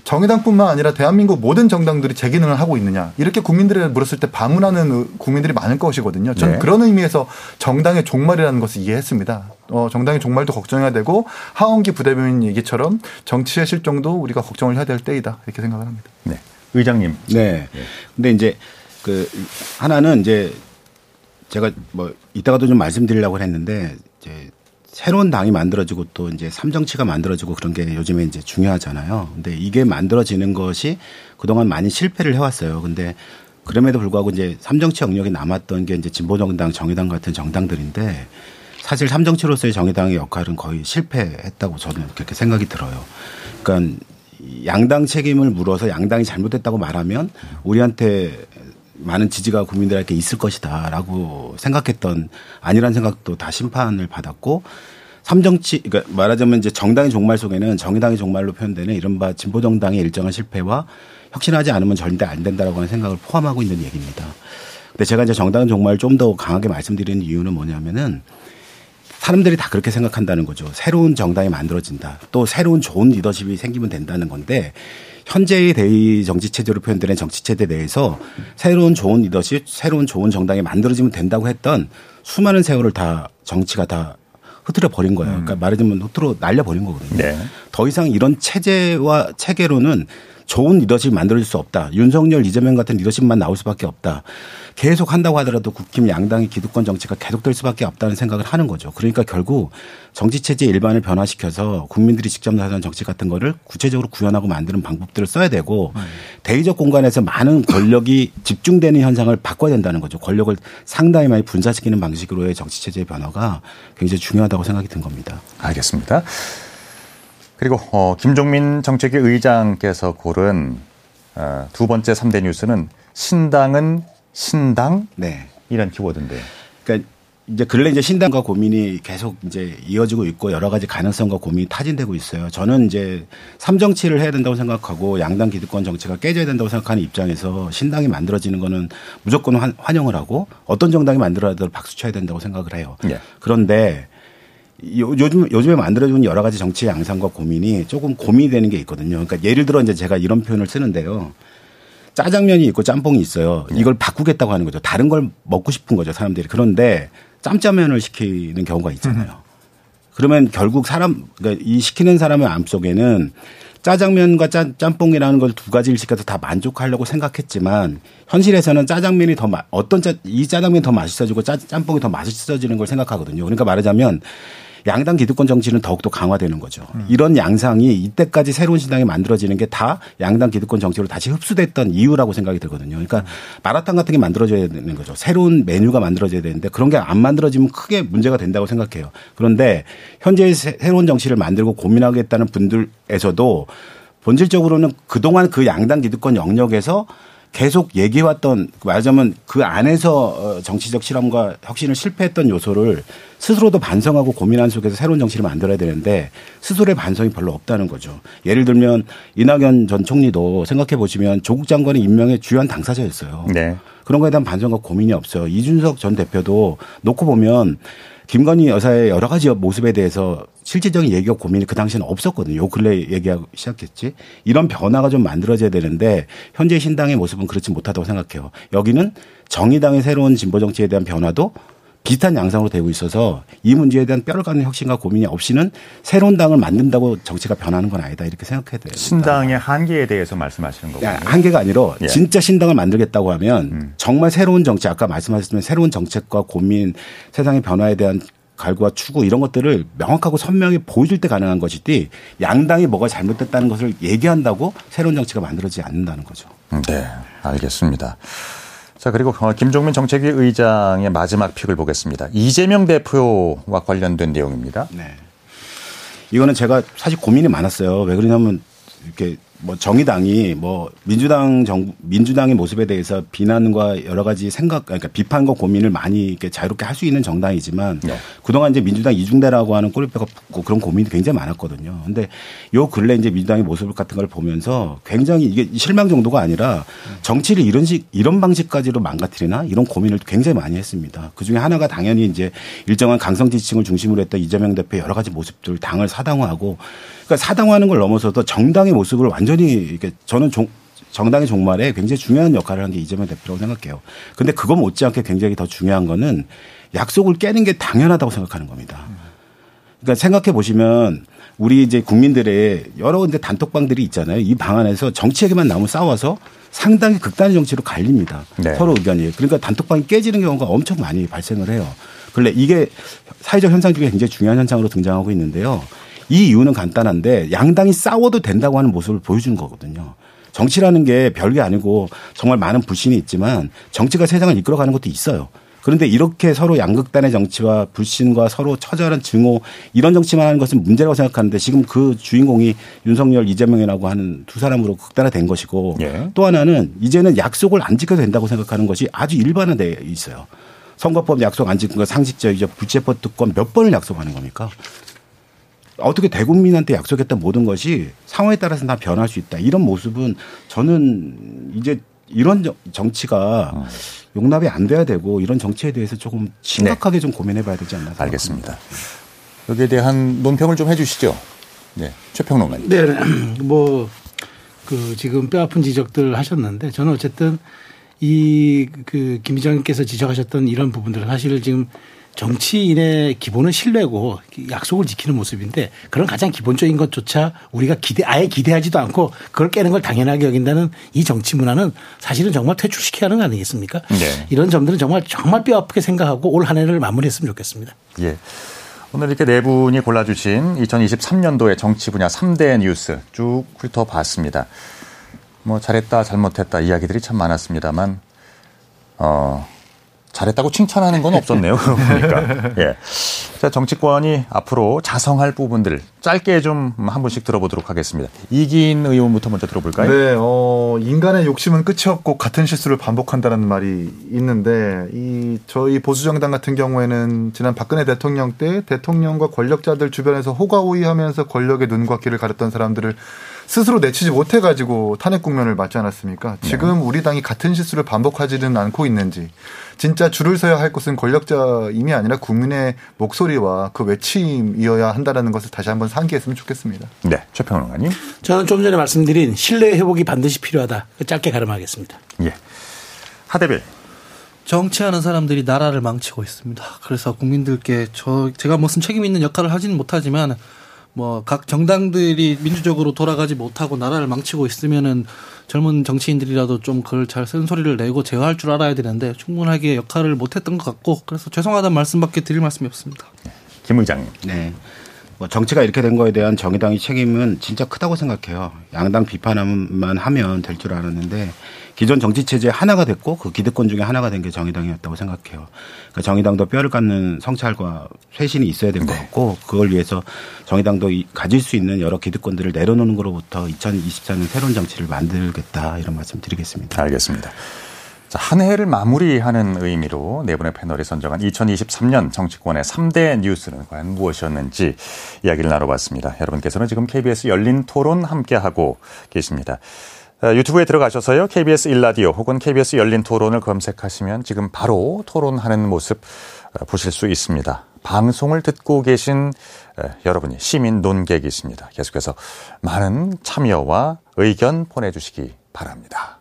정의당뿐만 아니라 대한민국 모든 정당들이 제 기능을 하고 있느냐 이렇게 국민들에 물었을 때 반문하는 국민들이 많을 것이거든요. 저는 네. 그런 의미에서 정당의 종말이라는 것을 이해했습니다. 어, 정당의 종말도 걱정해야 되고 하원기 부대변인 얘기처럼 정치의 실정도 우리가 걱정을 해야 될 때이다 이렇게 생각을 합니다. 네, 의장님. 네. 근데 이제 그 하나는 이제 제가 뭐 이따가도 좀 말씀드리려고 했는데 이제 새로운 당이 만들어지고 또 이제 삼정치가 만들어지고 그런 게 요즘에 이제 중요하잖아요. 근데 이게 만들어지는 것이 그동안 많이 실패를 해왔어요. 근데 그럼에도 불구하고 이제 삼정치 영역이 남았던 게 이제 진보정당, 정의당 같은 정당들인데 사실 삼정치로서의 정의당의 역할은 거의 실패했다고 저는 그렇게 생각이 들어요. 그러니까 양당 책임을 물어서 양당이 잘못했다고 말하면 우리한테 많은 지지가 국민들에게 있을 것이다라고 생각했던 아니란 생각도 다 심판을 받았고 삼정치 그러니까 말하자면 이제 정당의 종말 속에는 정의당의 종말로 표현되는 이른바 진보 정당의 일정한 실패와 혁신하지 않으면 절대 안 된다라고 하는 생각을 포함하고 있는 얘기입니다. 근데 제가 이제 정당의 종말을 좀더 강하게 말씀드리는 이유는 뭐냐면은 사람들이 다 그렇게 생각한다는 거죠. 새로운 정당이 만들어진다. 또 새로운 좋은 리더십이 생기면 된다는 건데 현재의 대의 정치 체제로 표현되는 정치 체제 내에서 새로운 좋은 리더십, 새로운 좋은 정당이 만들어지면 된다고 했던 수많은 세월을 다 정치가 다 흐트려 버린 거예요. 그러니까 음. 말하자면 흐트러 날려 버린 거거든요. 네. 더 이상 이런 체제와 체계로는 좋은 리더십이 만들어질 수 없다. 윤석열, 이재명 같은 리더십만 나올 수밖에 없다. 계속 한다고 하더라도 국힘 양당의 기득권 정치가 계속될 수밖에 없다는 생각을 하는 거죠. 그러니까 결국 정치 체제 일반을 변화시켜서 국민들이 직접 나서는 정치 같은 거를 구체적으로 구현하고 만드는 방법들을 써야 되고 대의적 공간에서 많은 권력이 집중되는 현상을 바꿔야 된다는 거죠. 권력을 상당히 많이 분산시키는 방식으로의 정치 체제의 변화가 굉장히 중요하다고 생각이 든 겁니다. 알겠습니다. 그리고 어, 김종민 정책위 의장께서 고른 어, 두 번째 3대 뉴스는 신당은 신당 네. 이런 키워드인데. 그러니까 이제 근래 이제 신당과 고민이 계속 이제 이어지고 있고 여러 가지 가능성과 고민이 타진되고 있어요. 저는 이제 삼정치를 해야 된다고 생각하고 양당 기득권 정치가 깨져야 된다고 생각하는 입장에서 신당이 만들어지는 거는 무조건 환- 환영을 하고 어떤 정당이 만들어도 박수 쳐야 된다고 생각을 해요. 예. 그런데 요- 요즘 요즘에 만들어진 여러 가지 정치 양상과 고민이 조금 고민이 되는 게 있거든요. 그러니까 예를 들어 이제 제가 이런 표현을 쓰는데요. 짜장면이 있고 짬뽕이 있어요. 이걸 바꾸겠다고 하는 거죠. 다른 걸 먹고 싶은 거죠, 사람들이. 그런데 짬짜면을 시키는 경우가 있잖아요. 그러면 결국 사람, 그러니까 이 시키는 사람의 마음 속에는 짜장면과 짜, 짬뽕이라는 걸 두 가지를 시켜서 다 만족하려고 생각했지만 현실에서는 짜장면이 더 마, 어떤 짜, 이 짜장면이 더 맛있어지고 짜, 짬뽕이 더 맛있어지는 걸 생각하거든요. 그러니까 말하자면 양당 기득권 정치는 더욱더 강화되는 거죠. 이런 양상이 이때까지 새로운 신당이 만들어지는 게 다 양당 기득권 정치로 다시 흡수됐던 이유라고 생각이 들거든요. 그러니까 마라탕 같은 게 만들어져야 되는 거죠. 새로운 메뉴가 만들어져야 되는데 그런 게 안 만들어지면 크게 문제가 된다고 생각해요. 그런데 현재 새- 새로운 정치를 만들고 고민하겠다는 분들에서도 본질적으로는 그동안 그 양당 기득권 영역에서 계속 얘기해왔던 말하자면 그 안에서 어, 정치적 실험과 혁신을 실패했던 요소를 스스로도 반성하고 고민한 속에서 새로운 정치를 만들어야 되는데 스스로의 반성이 별로 없다는 거죠. 예를 들면 이낙연 전 총리도 생각해 보시면 조국 장관의 임명의 주요한 당사자였어요. 네. 그런 거에 대한 반성과 고민이 없어요. 이준석 전 대표도 놓고 보면 김건희 여사의 여러 가지 모습에 대해서 실질적인 얘기와 고민이 그 당시에는 없었거든요. 요 근래 얘기하고 시작했지. 이런 변화가 좀 만들어져야 되는데 현재 신당의 모습은 그렇지 못하다고 생각해요. 여기는 정의당의 새로운 진보 정치에 대한 변화도 비슷한 양상으로 되고 있어서 이 문제에 대한 뼈를 깎는 혁신과 고민이 없이는 새로운 당을 만든다고 정치가 변하는 건 아니다 이렇게 생각해야 돼요. 신당의 한계에 대해서 말씀하시는 거군요. 야, 한계가 아니라 예. 진짜 신당을 만들겠다고 하면 음. 정말 새로운 정치 아까 말씀하셨지만 새로운 정책과 고민 세상의 변화에 대한 갈구와 추구 이런 것들을 명확하고 선명히 보여줄 때 가능한 것이지 양당이 뭐가 잘못됐다는 것을 얘기한다고 새로운 정치가 만들어지지 않는다는 거죠. 네, 알겠습니다. 자, 그리고 어, 김종민 정책위 의장의 마지막 픽을 보겠습니다. 이재명 대표와 관련된 내용입니다. 네. 이거는 제가 사실 고민이 많았어요. 왜 그러냐면 이렇게 뭐 정의당이 뭐 민주당 정 민주당의 모습에 대해서 비난과 여러 가지 생각 그러니까 비판과 고민을 많이 이렇게 자유롭게 할 수 있는 정당이지만 네. 그동안 이제 민주당 이중대라고 하는 꼬리뼈가 붙고 그런 고민이 굉장히 많았거든요. 근데 요 근래 이제 민주당의 모습 같은 걸 보면서 굉장히 이게 실망 정도가 아니라 정치를 이런 식 이런 방식까지로 망가뜨리나 이런 고민을 굉장히 많이 했습니다. 그 중에 하나가 당연히 이제 일정한 강성 지지층을 중심으로 했던 이재명 대표의 여러 가지 모습들 당을 사당화하고 그러니까 사당화하는 걸 넘어서도 정당의 모습을 완전 히 이렇게 저는 종 정당의 종말에 굉장히 중요한 역할을 한 게 이재명 대표라고 생각해요. 근데 그거 못지않게 굉장히 더 중요한 거는 약속을 깨는 게 당연하다고 생각하는 겁니다. 그러니까 생각해 보시면 우리 이제 국민들의 여러 군데 단톡방들이 있잖아요. 이 방 안에서 정치 얘기만 나오면 싸워서 상당히 극단의 정치로 갈립니다. 네. 서로 의견이. 그러니까 단톡방이 깨지는 경우가 엄청 많이 발생을 해요. 근데 이게 사회적 현상 중에 굉장히 중요한 현상으로 등장하고 있는데요. 이 이유는 간단한데 양당이 싸워도 된다고 하는 모습을 보여주는 거거든요. 정치라는 게 별게 아니고 정말 많은 불신이 있지만 정치가 세상을 이끌어가는 것도 있어요. 그런데 이렇게 서로 양극단의 정치와 불신과 서로 처절한 증오 이런 정치만 하는 것은 문제라고 생각하는데 지금 그 주인공이 윤석열 이재명이라고 하는 두 사람으로 극단화된 것이고 예. 또 하나는 이제는 약속을 안 지켜도 된다고 생각하는 것이 아주 일반화돼 있어요. 선거법 약속 안 지킨 거 상식적이죠. 부채법 특권 몇 번을 약속하는 겁니까? 어떻게 대국민한테 약속했던 모든 것이 상황에 따라서 다 변할 수 있다. 이런 모습은 저는 이제 이런 정치가 음. 용납이 안 돼야 되고 이런 정치에 대해서 조금 심각하게 네. 좀 고민해 봐야 되지 않나 알겠습니다. 여기에 대한 논평을 좀 해 주시죠. 네, 최평론가님. 네, [clears throat] 뭐, 그 지금 뼈 아픈 지적들 하셨는데 저는 어쨌든 이 그김 기자님께서 지적하셨던 이런 부분들은 사실 지금 정치인의 기본은 신뢰고 약속을 지키는 모습인데 그런 가장 기본적인 것조차 우리가 기대 아예 기대하지도 않고 그걸 깨는 걸 당연하게 여긴다는 이 정치 문화는 사실은 정말 퇴출시켜야 하는 거 아니겠습니까? 네. 이런 점들은 정말 정말 뼈 아프게 생각하고 올 한 해를 마무리했으면 좋겠습니다. 예. 오늘 이렇게 네 분이 골라주신 2023년도의 정치 분야 3대 뉴스 쭉 훑어봤습니다. 뭐 잘했다 잘못했다 이야기들이 참 많았습니다만 어 잘했다고 칭찬하는 건 없었네요. [laughs] 그러니까. 예. 자, 정치권이 앞으로 자성할 부분들 짧게 좀 한 분씩 들어보도록 하겠습니다. 이긴 의원부터 먼저 들어볼까요? 네, 어, 인간의 욕심은 끝이 없고 같은 실수를 반복한다는 말이 있는데 이 저희 보수정당 같은 경우에는 지난 박근혜 대통령 때 대통령과 권력자들 주변에서 호가호위하면서 권력의 눈과 귀를 가렸던 사람들을 스스로 내치지 못해가지고 탄핵 국면을 맞지 않았습니까? 지금 우리 당이 같은 실수를 반복하지는 않고 있는지 진짜 줄을 서야 할 것은 권력자임이 아니라 국민의 목소리와 그 외침이어야 한다라는 것을 다시 한번 상기했으면 좋겠습니다. 네, 최평론가님. 저는 좀 전에 말씀드린 신뢰 회복이 반드시 필요하다. 짧게 가름하겠습니다. 예. 하대별. 정치하는 사람들이 나라를 망치고 있습니다. 그래서 국민들께 저 제가 무슨 책임 있는 역할을 하지는 못하지만 뭐 각 정당들이 민주적으로 돌아가지 못하고 나라를 망치고 있으면은 젊은 정치인들이라도 좀 그걸 잘 쓴소리를 내고 제어할 줄 알아야 되는데 충분하게 역할을 못했던 것 같고 그래서 죄송하다는 말씀밖에 드릴 말씀이 없습니다. 김 의장님. 네. 뭐 정치가 이렇게 된 거에 대한 정의당의 책임은 진짜 크다고 생각해요. 양당 비판만 하면 될 줄 알았는데 기존 정치 체제 하나가 됐고 그 기득권 중에 하나가 된 게 정의당이었다고 생각해요. 그러니까 정의당도 뼈를 깎는 성찰과 쇄신이 있어야 될것 네. 같고 그걸 위해서 정의당도 가질 수 있는 여러 기득권들을 내려놓는 것으로부터 2024년 새로운 정치를 만들겠다 이런 말씀 드리겠습니다. 알겠습니다. 자, 한 해를 마무리하는 의미로 네 분의 패널이 선정한 2023년 정치권의 3대 뉴스는 과연 무엇이었는지 이야기를 나눠봤습니다. 여러분께서는 지금 KBS 열린 토론 함께하고 계십니다. 어, 유튜브에 들어가셔서요. KBS 일라디오 혹은 KBS 열린 토론을 검색하시면 지금 바로 토론하는 모습 어, 보실 수 있습니다. 방송을 듣고 계신 어, 여러분이 시민 논객이십니다. 계속해서 많은 참여와 의견 보내주시기 바랍니다.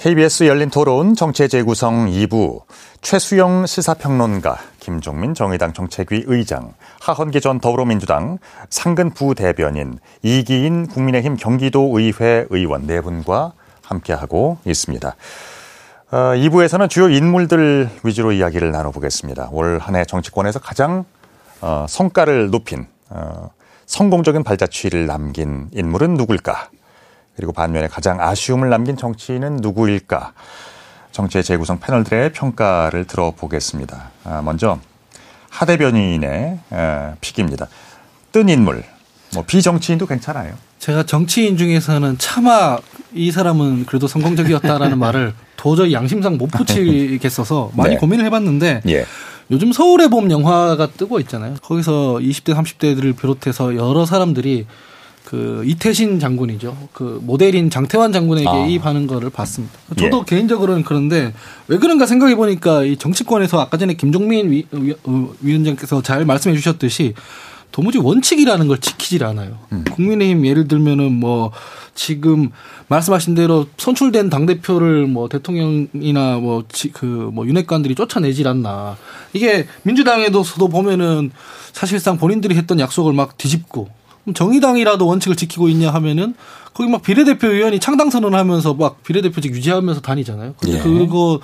KBS 열린 토론 정체 재구성 2부 최수영 시사평론가, 김종민 정의당 정책위 의장, 하헌기 전 더불어민주당 상근 부대변인, 이기인 국민의힘 경기도의회 의원 네 분과 함께하고 있습니다. 어, 2부에서는 주요 인물들 위주로 이야기를 나눠보겠습니다. 올 한 해 정치권에서 가장 어, 성과를 높인 어, 성공적인 발자취를 남긴 인물은 누굴까? 그리고 반면에 가장 아쉬움을 남긴 정치인은 누구일까? 정치의 재구성 패널들의 평가를 들어보겠습니다. 아, 먼저 하 대변인의 픽입니다. 뜬 인물, 뭐 비정치인도 괜찮아요. 제가 정치인 중에서는 차마 이 사람은 그래도 성공적이었다라는 [laughs] 말을 도저히 양심상 못 붙이겠어서 많이 네. 고민을 해봤는데 예. 요즘 서울의 봄 영화가 뜨고 있잖아요. 거기서 20대 30대들을 비롯해서 여러 사람들이 그 이태신 장군이죠. 그 모델인 장태환 장군에게 아. 이입하는 거를 봤습니다. 저도 예. 개인적으로는 그런데 왜 그런가 생각해 보니까 이 정치권에서 아까 전에 김종민 위, 어, 위원장께서 잘 말씀해 주셨듯이 도무지 원칙이라는 걸 지키질 않아요. 음. 국민의힘 예를 들면은 뭐 지금 말씀하신 대로 선출된 당 대표를 뭐 대통령이나 뭐 그뭐 뭐 윤핵관들이 쫓아내질 않나. 이게 민주당에서도 보면은 사실상 본인들이 했던 약속을 막 뒤집고 정의당이라도 원칙을 지키고 있냐 하면은 거기 막 비례대표 의원이 창당 선언하면서 막 비례대표직 유지하면서 다니잖아요. 근데 예. 그거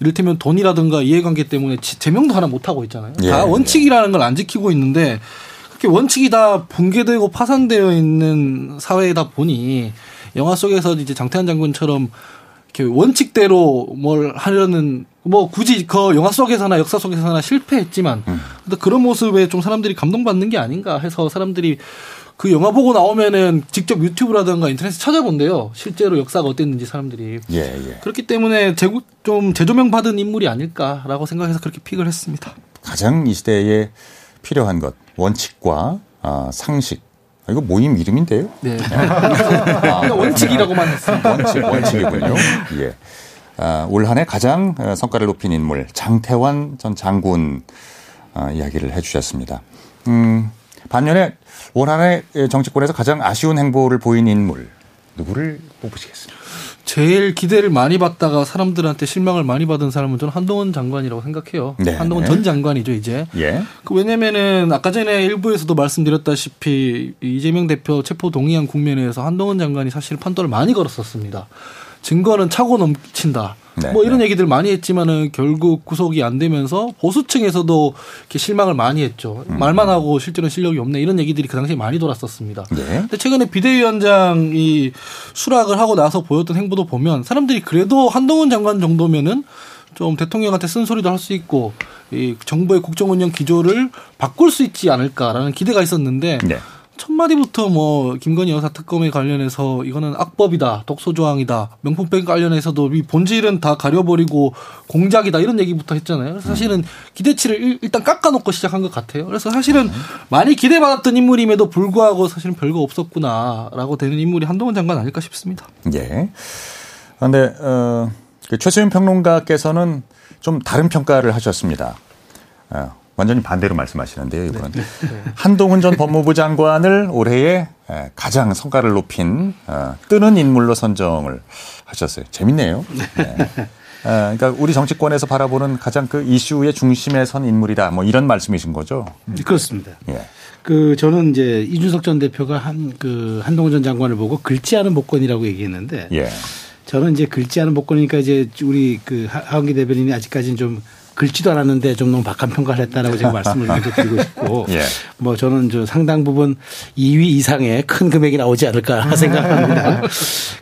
이를테면 돈이라든가 이해관계 때문에 제명도 하나 못 하고 있잖아요. 예. 다 원칙이라는 걸 안 지키고 있는데 그렇게 원칙이 다 붕괴되고 파산되어 있는 사회이다 보니 영화 속에서 이제 장태환 장군처럼 이렇게 원칙대로 뭘 하려는 뭐 굳이 그 영화 속에서나 역사 속에서나 실패했지만 음. 그런 모습에 좀 사람들이 감동받는 게 아닌가 해서 사람들이 그 영화 보고 나오면은 직접 유튜브라든가 인터넷에 찾아본대요. 실제로 역사가 어땠는지 사람들이. 예, 예. 그렇기 때문에 제구, 좀 재조명 받은 인물이 아닐까라고 생각해서 그렇게 픽을 했습니다. 가장 이 시대에 필요한 것 원칙과 아, 상식 이거 모임 이름인데요? 네. 아, 원칙이라고만 했습니다. 원칙, 원칙이군요. 예. 아, 올 한 해 가장 어, 성과를 높인 인물 장태환 전 장군 아, 이야기를 해주셨습니다. 음, 반면에 올 한해 정치권에서 가장 아쉬운 행보를 보인 인물 누구를 뽑으시겠습니까? 제일 기대를 많이 받다가 사람들한테 실망을 많이 받은 사람은 저는 한동훈 장관이라고 생각해요. 네. 한동훈 전 장관이죠, 이제. 예. 그 왜냐면은 아까 전에 일부에서도 말씀드렸다시피 이재명 대표 체포 동의안 국면에서 한동훈 장관이 사실 판도를 많이 걸었었습니다. 증거는 차고 넘친다. 네, 뭐 이런 네. 얘기들 많이 했지만은 결국 구속이 안 되면서 보수층에서도 이렇게 실망을 많이 했죠. 음. 말만 하고 실제로는 실력이 없네 이런 얘기들이 그 당시에 많이 돌았었습니다. 네. 근데 최근에 비대위원장이 수락을 하고 나서 보였던 행보도 보면 사람들이 그래도 한동훈 장관 정도면은 좀 대통령한테 쓴소리도 할 수 있고 이 정부의 국정 운영 기조를 바꿀 수 있지 않을까라는 기대가 있었는데 네. 첫 마디부터 뭐 김건희 여사 특검에 관련해서 이거는 악법이다, 독소 조항이다, 명품백 관련해서도 이 본질은 다 가려버리고 공작이다 이런 얘기부터 했잖아요. 사실은 기대치를 일 단 깎아놓고 시작한 것 같아요. 그래서 사실은 많이 기대받았던 인물임에도 불구하고 사실은 별거 없었구나라고 되는 인물이 한동훈 장관 아닐까 싶습니다. 예. 그런데 어, 그 최수윤 평론가께서는 좀 다른 평가를 하셨습니다. 어, 완전히 반대로 말씀하시는데요. 네. 네. 한동훈 전 법무부 장관을 올해의 가장 성과를 높인 어, 뜨는 인물로 선정을 하셨어요. 재밌네요. 네. 그러니까 우리 정치권에서 바라보는 가장 그 이슈의 중심에 선 인물이다. 뭐 이런 말씀이신 거죠? 그렇습니다. 예. 그 저는 이제 이준석 전 대표가 한 그 한동훈 전 장관을 보고 긁지 않은 복권이라고 얘기했는데 예. 저는 이제 긁지 않은 복권이니까 이제 우리 그 하원기 대변인이 아직까지는 좀 긁지도 않았는데 좀 너무 박한 평가를 했다라고 제가 말씀을 [laughs] 드리고 싶고 예. 뭐 저는 저 상당 부분 2위 이상의 큰 금액이 나오지 않을까 [laughs] 생각합니다.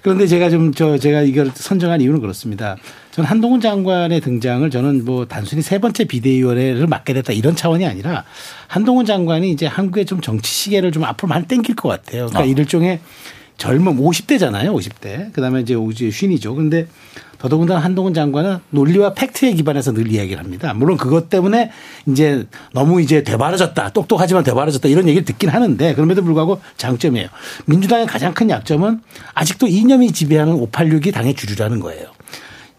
그런데 제가 좀 저 제가 이걸 선정한 이유는 그렇습니다. 저는 한동훈 장관의 등장을 저는 뭐 단순히 세 번째 비대위원회를 맡게 됐다 이런 차원이 아니라 한동훈 장관이 이제 한국의 좀 정치 시계를 좀 앞으로 많이 땡길 것 같아요. 그러니까 어. 이를종의 젊은 50대잖아요. 50대. 그다음에 이제 오지 쉰이죠. 근데 더더군다나 한동훈 장관은 논리와 팩트에 기반해서 늘 이야기를 합니다. 물론 그것 때문에 이제 너무 이제 되바라졌다. 똑똑하지만 되바라졌다. 이런 얘기를 듣긴 하는데 그럼에도 불구하고 장점이에요. 민주당의 가장 큰 약점은 아직도 이념이 지배하는 586이 당의 주류라는 거예요.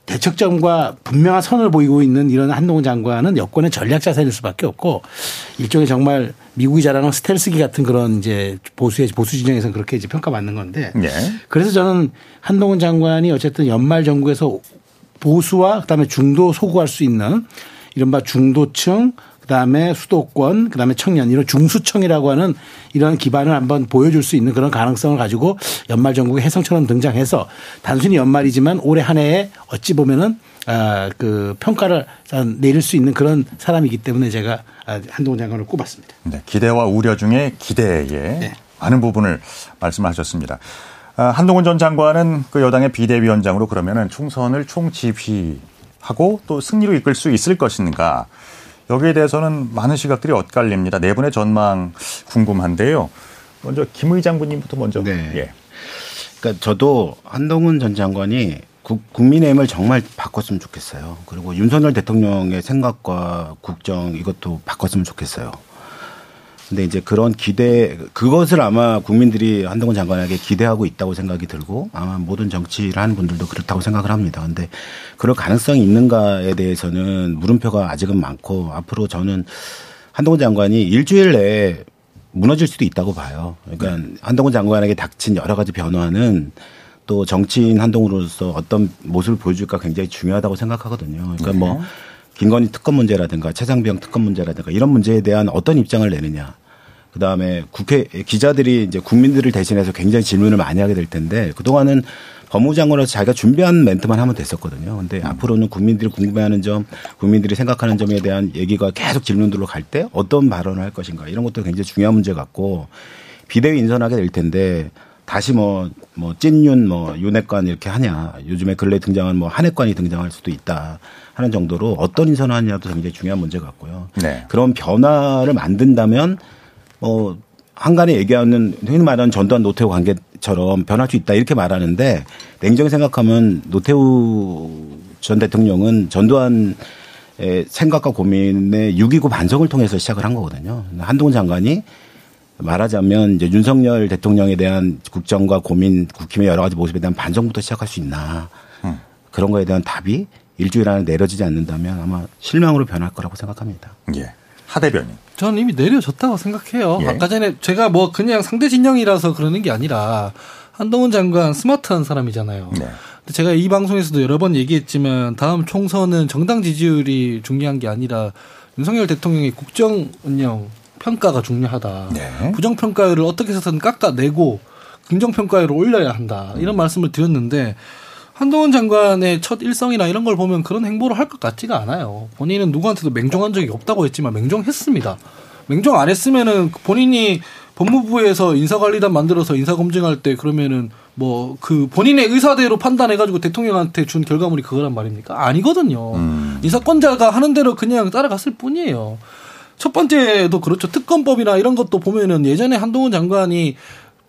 대척점과 분명한 선을 보이고 있는 이런 한동훈 장관은 여권의 전략 자산일 수밖에 없고 일종의 정말 미국이 잘하는 스텔스기 같은 그런 이제 보수의 보수 진영에서는 그렇게 이제 평가받는 건데 네. 그래서 저는 한동훈 장관이 어쨌든 연말 정국에서 보수와 그다음에 중도 소구할 수 있는 이른바 중도층 그다음에 수도권, 그다음에 청년 이런 중수청이라고 하는 이런 기반을 한번 보여줄 수 있는 그런 가능성을 가지고 연말 전국의 해성처럼 등장해서 단순히 연말이지만 올해 한 해에 어찌 보면은 아, 그 평가를 내릴 수 있는 그런 사람이기 때문에 제가 아, 한동훈 장관을 꼽았습니다. 네, 기대와 우려 중에 기대에 네. 많은 부분을 말씀하셨습니다. 아, 한동훈 전 장관은 그 여당의 비대위원장으로 그러면은 총선을 총지휘하고 또 승리로 이끌 수 있을 것인가 여기에 대해서는 많은 시각들이 엇갈립니다. 네 분의 전망 궁금한데요. 먼저 김 의장부님부터 먼저. 네. 예. 그러니까 저도 한동훈 전 장관이 국민의힘을 정말 바꿨으면 좋겠어요. 그리고 윤석열 대통령의 생각과 국정 이것도 바꿨으면 좋겠어요. 근데 이제 그런 기대 그것을 아마 국민들이 한동훈 장관에게 기대하고 있다고 생각이 들고 아마 모든 정치를 하는 분들도 그렇다고 생각을 합니다. 근데 그럴 가능성이 있는가에 대해서는 물음표가 아직은 많고 앞으로 저는 한동훈 장관이 일주일 내에 무너질 수도 있다고 봐요. 그러니까 한동훈 장관에게 닥친 여러 가지 변화는 또 정치인 한동훈으로서 어떤 모습을 보여줄까 굉장히 중요하다고 생각하거든요. 그러니까 뭐 네. 김건희 특검 문제라든가 최상병 특검 문제라든가 이런 문제에 대한 어떤 입장을 내느냐. 그 다음에 국회 기자들이 이제 국민들을 대신해서 굉장히 질문을 많이 하게 될 텐데 그동안은 법무장관으로서 자기가 준비한 멘트만 하면 됐었거든요. 근데 음. 앞으로는 국민들이 궁금해하는 점, 국민들이 생각하는 점에 대한 얘기가 계속 질문들로 갈 때 어떤 발언을 할 것인가 이런 것도 굉장히 중요한 문제 같고 비대위 인선하게 될 텐데 다시 뭐, 뭐, 찐윤, 뭐, 윤핵관 이렇게 하냐. 요즘에 근래 등장한 뭐, 한핵관이 등장할 수도 있다. 하는 정도로 어떤 인선을 하느냐도 굉장히 중요한 문제 같고요. 네. 그런 변화를 만든다면, 뭐, 한간에 얘기하는, 흔히 말하는 전두환 노태우 관계처럼 변할 수 있다. 이렇게 말하는데, 냉정히 생각하면 노태우 전 대통령은 전두환 생각과 고민의 6.29 반성을 통해서 시작을 한 거거든요. 한동훈 장관이 말하자면 이제 윤석열 대통령에 대한 국정과 고민, 국힘의 여러 가지 모습에 대한 반성부터 시작할 수 있나. 음. 그런 거에 대한 답이 일주일 안에 내려지지 않는다면 아마 실망으로 변할 거라고 생각합니다. 예. 하 대변인. 저는 이미 내려졌다고 생각해요. 예. 아까 전에 제가 뭐 그냥 상대 진영이라서 그러는 게 아니라 한동훈 장관 스마트한 사람이잖아요. 네. 제가 이 방송에서도 여러 번 얘기했지만 다음 총선은 정당 지지율이 중요한 게 아니라 윤석열 대통령의 국정 운영 평가가 중요하다. 네. 부정 평가율을 어떻게 해서든 깎아내고 긍정 평가율을 올려야 한다. 이런 말씀을 드렸는데 한동훈 장관의 첫 일성이나 이런 걸 보면 그런 행보를 할 것 같지가 않아요. 본인은 누구한테도 맹종한 적이 없다고 했지만 맹종했습니다. 맹종 안 했으면은 본인이 법무부에서 인사관리단 만들어서 인사검증할 때 그러면은 뭐 그 본인의 의사대로 판단해가지고 대통령한테 준 결과물이 그거란 말입니까? 아니거든요. 음. 인사권자가 하는 대로 그냥 따라갔을 뿐이에요. 첫 번째도 그렇죠. 특검법이나 이런 것도 보면은 예전에 한동훈 장관이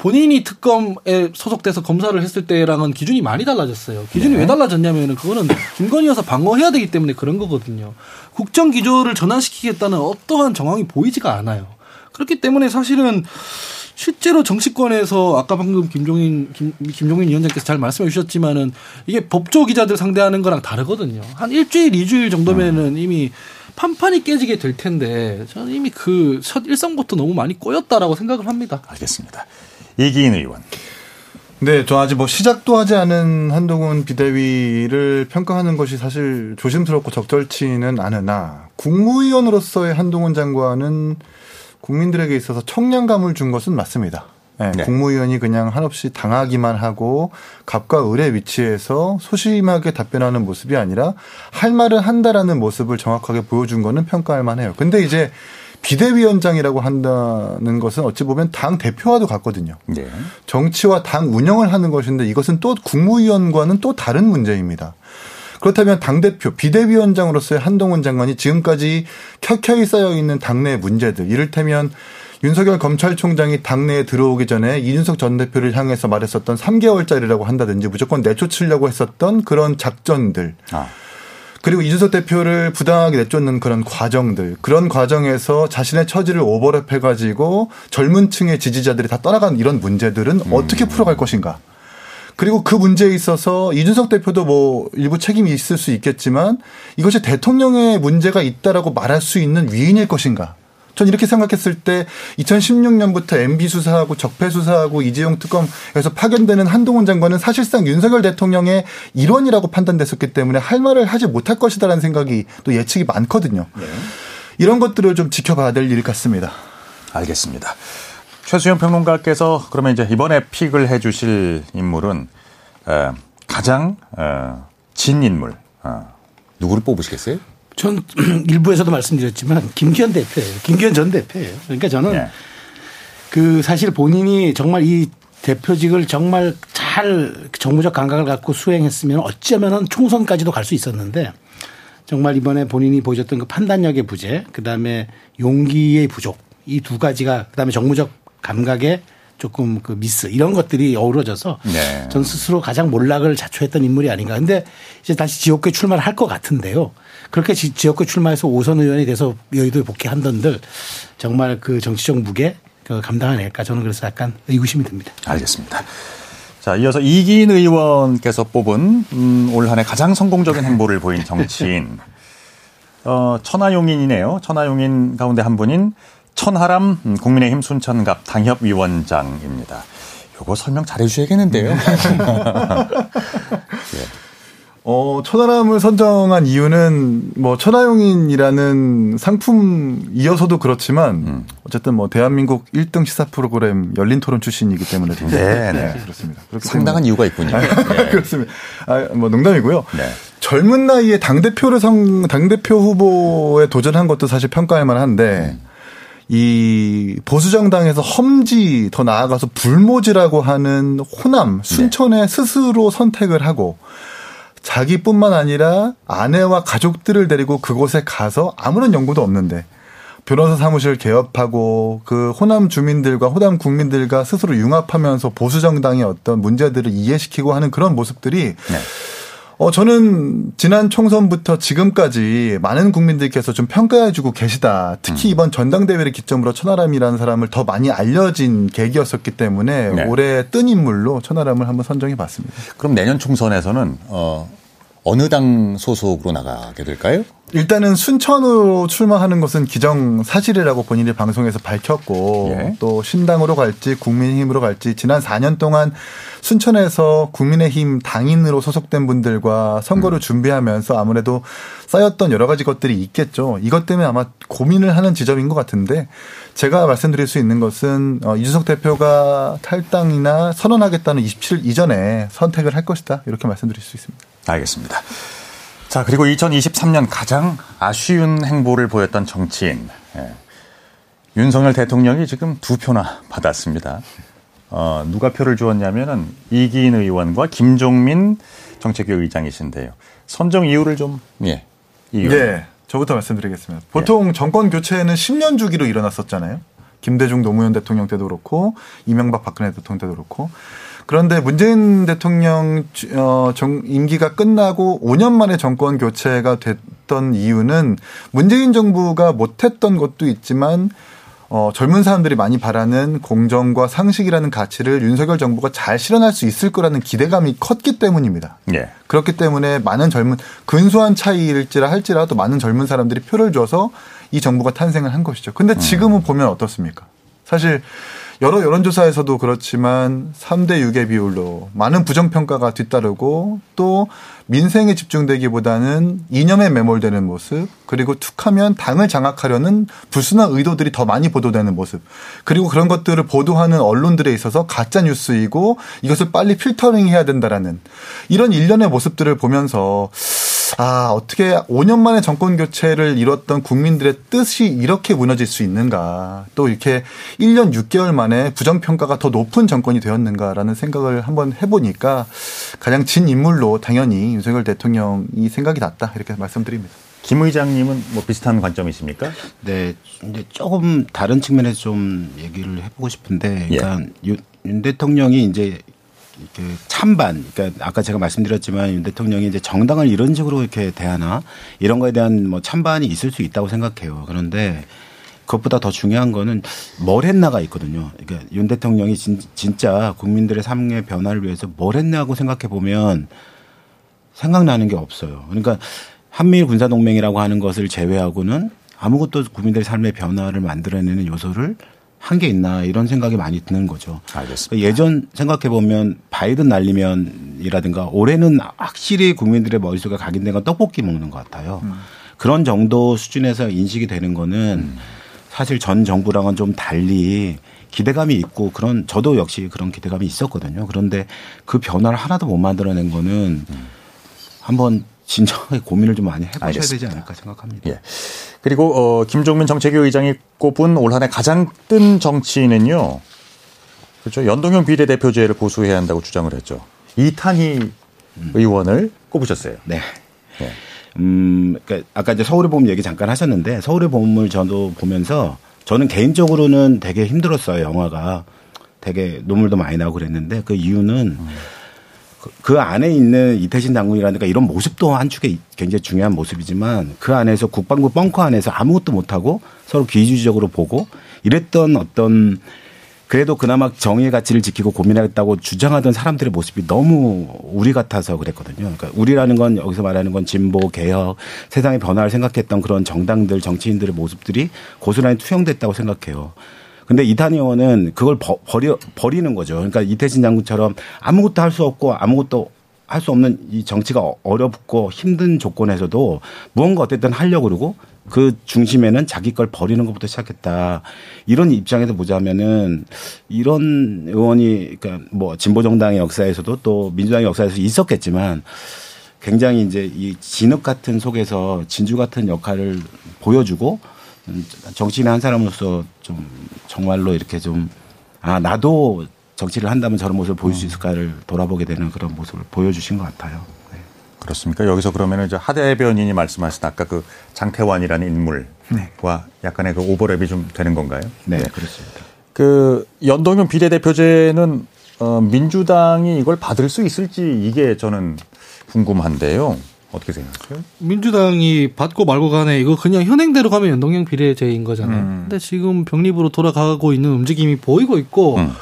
본인이 특검에 소속돼서 검사를 했을 때랑은 기준이 많이 달라졌어요. 기준이 네. 왜 달라졌냐면은 그거는 김건희여서 방어해야 되기 때문에 그런 거거든요. 국정 기조를 전환시키겠다는 어떠한 정황이 보이지가 않아요. 그렇기 때문에 사실은 실제로 정치권에서 아까 방금 김종인 김, 김종인 위원장께서 잘 말씀해 주셨지만은 이게 법조 기자들 상대하는 거랑 다르거든요. 한 일주일, 이주일 정도면은 이미 판판이 깨지게 될 텐데 저는 이미 그 첫 일성부터 너무 많이 꼬였다라고 생각을 합니다. 알겠습니다. 이기인 의원. 네, 저 아직 뭐 시작도 하지 않은 한동훈 비대위를 평가하는 것이 사실 조심스럽고 적절치는 않으나 국무위원으로서의 한동훈 장관은 국민들에게 있어서 청량감을 준 것은 맞습니다. 네, 네. 국무위원이 그냥 한없이 당하기만 하고 갑과 을의 위치에서 소심하게 답변하는 모습이 아니라 할 말을 한다라는 모습을 정확하게 보여준 거는 평가할 만해요. 근데 이제 비대위원장이라고 한다는 것은 어찌 보면 당 대표와도 같거든요. 네. 정치와 당 운영을 하는 것인데 이것은 또 국무위원과는 또 다른 문제입니다. 그렇다면 당대표, 비대위원장으로서의 한동훈 장관이 지금까지 켜켜이 쌓여 있는 당내 문제들, 이를테면 윤석열 검찰총장이 당내에 들어오기 전에 이준석 전 대표를 향해서 말했었던 3개월짜리라고 한다든지 무조건 내쫓으려고 했었던 그런 작전들. 아. 그리고 이준석 대표를 부당하게 내쫓는 그런 과정들, 그런 과정에서 자신의 처지를 오버랩 해 가지고 젊은 층의 지지자들이 다 떠나간 이런 문제들은 어떻게 풀어갈 것인가. 그리고 그 문제에 있어서 이준석 대표도 뭐 일부 책임이 있을 수 있겠지만 이것이 대통령의 문제가 있다라고 말할 수 있는 위인일 것인가. 전 이렇게 생각했을 때 2016년부터 MB 수사하고 적폐 수사하고 이재용 특검에서 파견되는 한동훈 장관은 사실상 윤석열 대통령의 일원이라고 판단됐었기 때문에 할 말을 하지 못할 것이다라는 생각이 또 예측이 많거든요. 이런 것들을 좀 지켜봐야 될 일 같습니다. 알겠습니다. 최수영 평론가께서 그러면 이제 이번에 픽을 해주실 인물은 어, 가장 어, 진 인물 어, 누구를 뽑으시겠어요? 전 [clears throat] 일부에서도 말씀드렸지만 김기현 대표예요. 김기현 전 대표예요. 그러니까 저는 예. 그 사실 본인이 정말 이 대표직을 정말 잘 정무적 감각을 갖고 수행했으면 어쩌면은 총선까지도 갈 수 있었는데 정말 이번에 본인이 보여줬던 그 판단력의 부재, 그 다음에 용기의 부족, 이 두 가지가 그 다음에 정무적 감각의 조금 그 미스 이런 것들이 어우러져서 네. 전 스스로 가장 몰락을 자초했던 인물이 아닌가. 근데 이제 다시 지역구에 출마를 할 것 같은데요. 그렇게 지- 지역구 출마해서 오선 의원이 돼서 여의도에 복귀한던들 정말 그 정치적 무게 그 감당해낼까 저는 그래서 약간 의구심이 듭니다. 알겠습니다. 자, 이어서 이기인 의원께서 뽑은 음, 올 한해 가장 성공적인 행보를 보인 정치인 어, 천하용인이네요. 천하용인 가운데 한 분인 천하람 음, 국민의힘 순천갑 당협위원장입니다. 요거 설명 잘 해주셔야겠는데요. [laughs] 어, 천하람을 선정한 이유는 뭐 천하용인이라는 상품이어서도 그렇지만 음. 어쨌든 뭐 대한민국 1등 시사 프로그램 열린 토론 출신이기 때문에 네, 네. 그렇습니다. 상당한 때문에- 이유가 있군요. 아, 예. [laughs] 그렇습니다. 아, 뭐 농담이고요. 네. 젊은 나이에 당 대표를 성, 당 대표 후보에 도전한 것도 사실 평가할 만한데 이 보수정당에서 험지 더 나아가서 불모지라고 하는 호남 순천에 네. 스스로 선택을 하고 자기뿐만 아니라 아내와 가족들을 데리고 그곳에 가서 아무런 연구도 없는데 변호사 사무실 개업하고 그 호남 주민들과 호남 국민들과 스스로 융합하면서 보수 정당의 어떤 문제들을 이해시키고 하는 그런 모습들이 네. 어, 저는 지난 총선부터 지금까지 많은 국민들께서 좀 평가해주고 계시다. 특히 음. 이번 전당대회를 기점으로 천하람이라는 사람을 더 많이 알려진 계기였었기 때문에 네. 올해 뜬 인물로 천하람을 한번 선정해 봤습니다. 그럼 내년 총선에서는 어, 어느 당 소속으로 나가게 될까요? 일단은 순천으로 출마하는 것은 기정 사실이라고 본인이 방송에서 밝혔고 예. 또 신당으로 갈지 국민의힘으로 갈지 지난 4년 동안 순천에서 국민의힘 당인으로 소속된 분들과 선거를 음. 준비하면서 아무래도 쌓였던 여러 가지 것들이 있겠죠. 이것 때문에 아마 고민을 하는 지점인 것 같은데 제가 말씀드릴 수 있는 것은 어, 이준석 대표가 탈당이나 선언하겠다는 27일 이전에 선택을 할 것이다. 이렇게 말씀드릴 수 있습니다. 알겠습니다. 자, 그리고 2023년 가장 아쉬운 행보를 보였던 정치인. 예. 윤석열 대통령이 지금 두 표나 받았습니다. 어, 누가 표를 주었냐면은 이기인 의원과 김종민 정책위 의장이신데요. 선정 이유를 좀, 예. 이유. 네. 저부터 말씀드리겠습니다. 보통 예. 정권 교체는 10년 주기로 일어났었잖아요. 김대중 노무현 대통령 때도 그렇고 이명박 박근혜 대통령 때도 그렇고. 그런데 문재인 대통령 어, 정, 임기가 끝나고 5년 만에 정권 교체가 됐던 이유는 문재인 정부가 못했던 것도 있지만 어, 젊은 사람들이 많이 바라는 공정과 상식이라는 가치를 윤석열 정부가 잘 실현할 수 있을 거라는 기대감이 컸기 때문입니다. 예. 그렇기 때문에 많은 젊은 근소한 차이일지라 할지라도 많은 젊은 사람들이 표를 줘서 이 정부가 탄생을 한 것이죠. 근데 지금은 음. 보면 어떻습니까? 사실 여러 여론조사에서도 그렇지만 3대 6의 비율로 많은 부정평가가 뒤따르고 또 민생에 집중되기보다는 이념에 매몰되는 모습 그리고 툭하면 당을 장악하려는 불순한 의도들이 더 많이 보도되는 모습 그리고 그런 것들을 보도하는 언론들에 있어서 가짜 뉴스이고 이것을 빨리 필터링 해야 된다라는 이런 일련의 모습들을 보면서 아, 어떻게 5년 만에 정권 교체를 이뤘던 국민들의 뜻이 이렇게 무너질 수 있는가. 또 이렇게 1년 6개월 만에 부정평가가 더 높은 정권이 되었는가라는 생각을 한번 해보니까 가장 진 인물로 당연히 윤석열 대통령이 생각이 났다. 이렇게 말씀드립니다. 김 의장님은 뭐 비슷한 관점이십니까? 네, 이제 조금 다른 측면에서 좀 얘기를 해보고 싶은데, 그러니까 예. 윤, 윤 대통령이 이제 이렇게 찬반, 그러니까 아까 제가 말씀드렸지만 윤 대통령이 이제 정당을 이런 식으로 이렇게 대하나 이런 거에 대한 뭐 찬반이 있을 수 있다고 생각해요. 그런데 그것보다 더 중요한 거는 뭘 했나가 있거든요. 그러니까 윤 대통령이 진, 진짜 국민들의 삶의 변화를 위해서 뭘 했냐고 생각해 보면 생각나는 게 없어요. 그러니까 한미일 군사동맹이라고 하는 것을 제외하고는 아무것도 국민들의 삶의 변화를 만들어내는 요소를 한게 있나 이런 생각이 많이 드는 거죠. 알겠습니다. 예전 생각해 보면 바이든 날리면이라든가 올해는 확실히 국민들의 머릿속에 각인된 건 떡볶이 먹는 것 같아요. 음. 그런 정도 수준에서 인식이 되는 거는 음. 사실 전 정부랑은 좀 달리 기대감이 있고 그런 저도 역시 그런 기대감이 있었거든요. 그런데 그 변화를 하나도 못 만들어낸 거는 음. 한번 진정하게 고민을 좀 많이 해보셔야 알겠습니다. 되지 않을까 생각합니다. 예. 그리고 어, 김종민 정책위 의장이 꼽은 올 한해 가장 뜬 정치인은요. 그렇죠. 연동형 비례대표제를 고수해야 한다고 주장을 했죠. 이탄희 음. 의원을 꼽으셨어요. 네. 네. 음, 그러니까 아까 이제 서울의 봄 얘기 잠깐 하셨는데 서울의 봄을 저도 보면서 저는 개인적으로는 되게 힘들었어요. 영화가 되게 눈물도 많이 나고 그랬는데 그 이유는 음. 그 안에 있는 이태신 장군이라든가 이런 모습도 한 축에 굉장히 중요한 모습이지만 그 안에서 국방부 벙커 안에서 아무것도 못하고 서로 비주의적으로 보고 이랬던 어떤 그래도 그나마 정의의 가치를 지키고 고민하겠다고 주장하던 사람들의 모습이 너무 우리 같아서 그랬거든요. 그러니까 우리라는 건 여기서 말하는 건 진보, 개혁, 세상의 변화를 생각했던 그런 정당들, 정치인들의 모습들이 고스란히 투영됐다고 생각해요. 근데 이탄희 의원은 그걸 버, 버려, 버리는 거죠. 그러니까 이태진 장군처럼 아무것도 할 수 없고 아무것도 할 수 없는 이 정치가 어렵고 힘든 조건에서도 무언가 어쨌든 하려고 그러고 그 중심에는 자기 걸 버리는 것부터 시작했다. 이런 입장에서 보자면은 이런 의원이 그러니까 뭐 진보 정당의 역사에서도 또 민주당의 역사에서 있었겠지만 굉장히 이제 이 진흙 같은 속에서 진주 같은 역할을 보여주고 정치인 한 사람으로서 좀 정말로 이렇게 좀 아 나도 정치를 한다면 저런 모습을 보일 수 있을까를 돌아보게 되는 그런 모습을 보여주신 것 같아요. 네. 그렇습니까? 여기서 그러면 이제 하 대 변인이 말씀하신 아까 그 장태환이라는 인물과 네. 약간의 그 오버랩이 좀 되는 건가요? 네, 네. 그렇습니다. 그 연동형 비례대표제는 어, 민주당이 이걸 받을 수 있을지 이게 저는 궁금한데요. 어떻게 생각하세요? 민주당이 받고 말고 간에 이거 그냥 현행대로 가면 연동형 비례제인 거잖아요. 음. 근데 지금 병립으로 돌아가고 있는 움직임이 보이고 있고 음.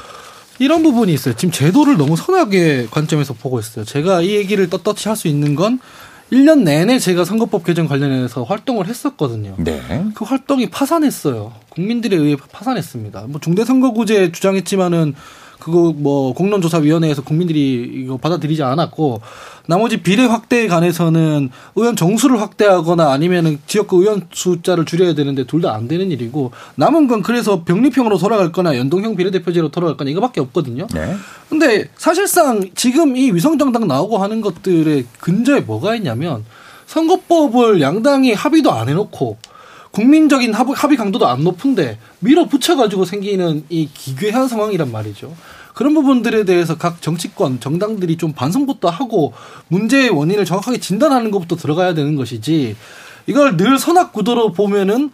이런 부분이 있어요. 지금 제도를 너무 선하게 관점에서 보고 있어요. 제가 이 얘기를 떳떳이 할 수 있는 건 1년 내내 제가 선거법 개정 관련해서 활동을 했었거든요. 네. 그 활동이 파산했어요. 국민들에 의해 파산했습니다. 뭐 중대선거구제 주장했지만은 그거 뭐 공론조사위원회에서 국민들이 이거 받아들이지 않았고 나머지 비례 확대에 관해서는 의원 정수를 확대하거나 아니면은 지역구 의원 숫자를 줄여야 되는데 둘 다 안 되는 일이고 남은 건 그래서 병립형으로 돌아갈 거나 연동형 비례대표제로 돌아갈 거나 이거밖에 없거든요. 네. 근데 사실상 지금 이 위성정당 나오고 하는 것들의 근저에 뭐가 있냐면 선거법을 양당이 합의도 안 해놓고 국민적인 합의, 강도도 안 높은데 밀어붙여가지고 생기는 이 기괴한 상황이란 말이죠. 그런 부분들에 대해서 각 정치권, 정당들이 좀 반성부터 하고 문제의 원인을 정확하게 진단하는 것부터 들어가야 되는 것이지 이걸 늘 선악 구도로 보면은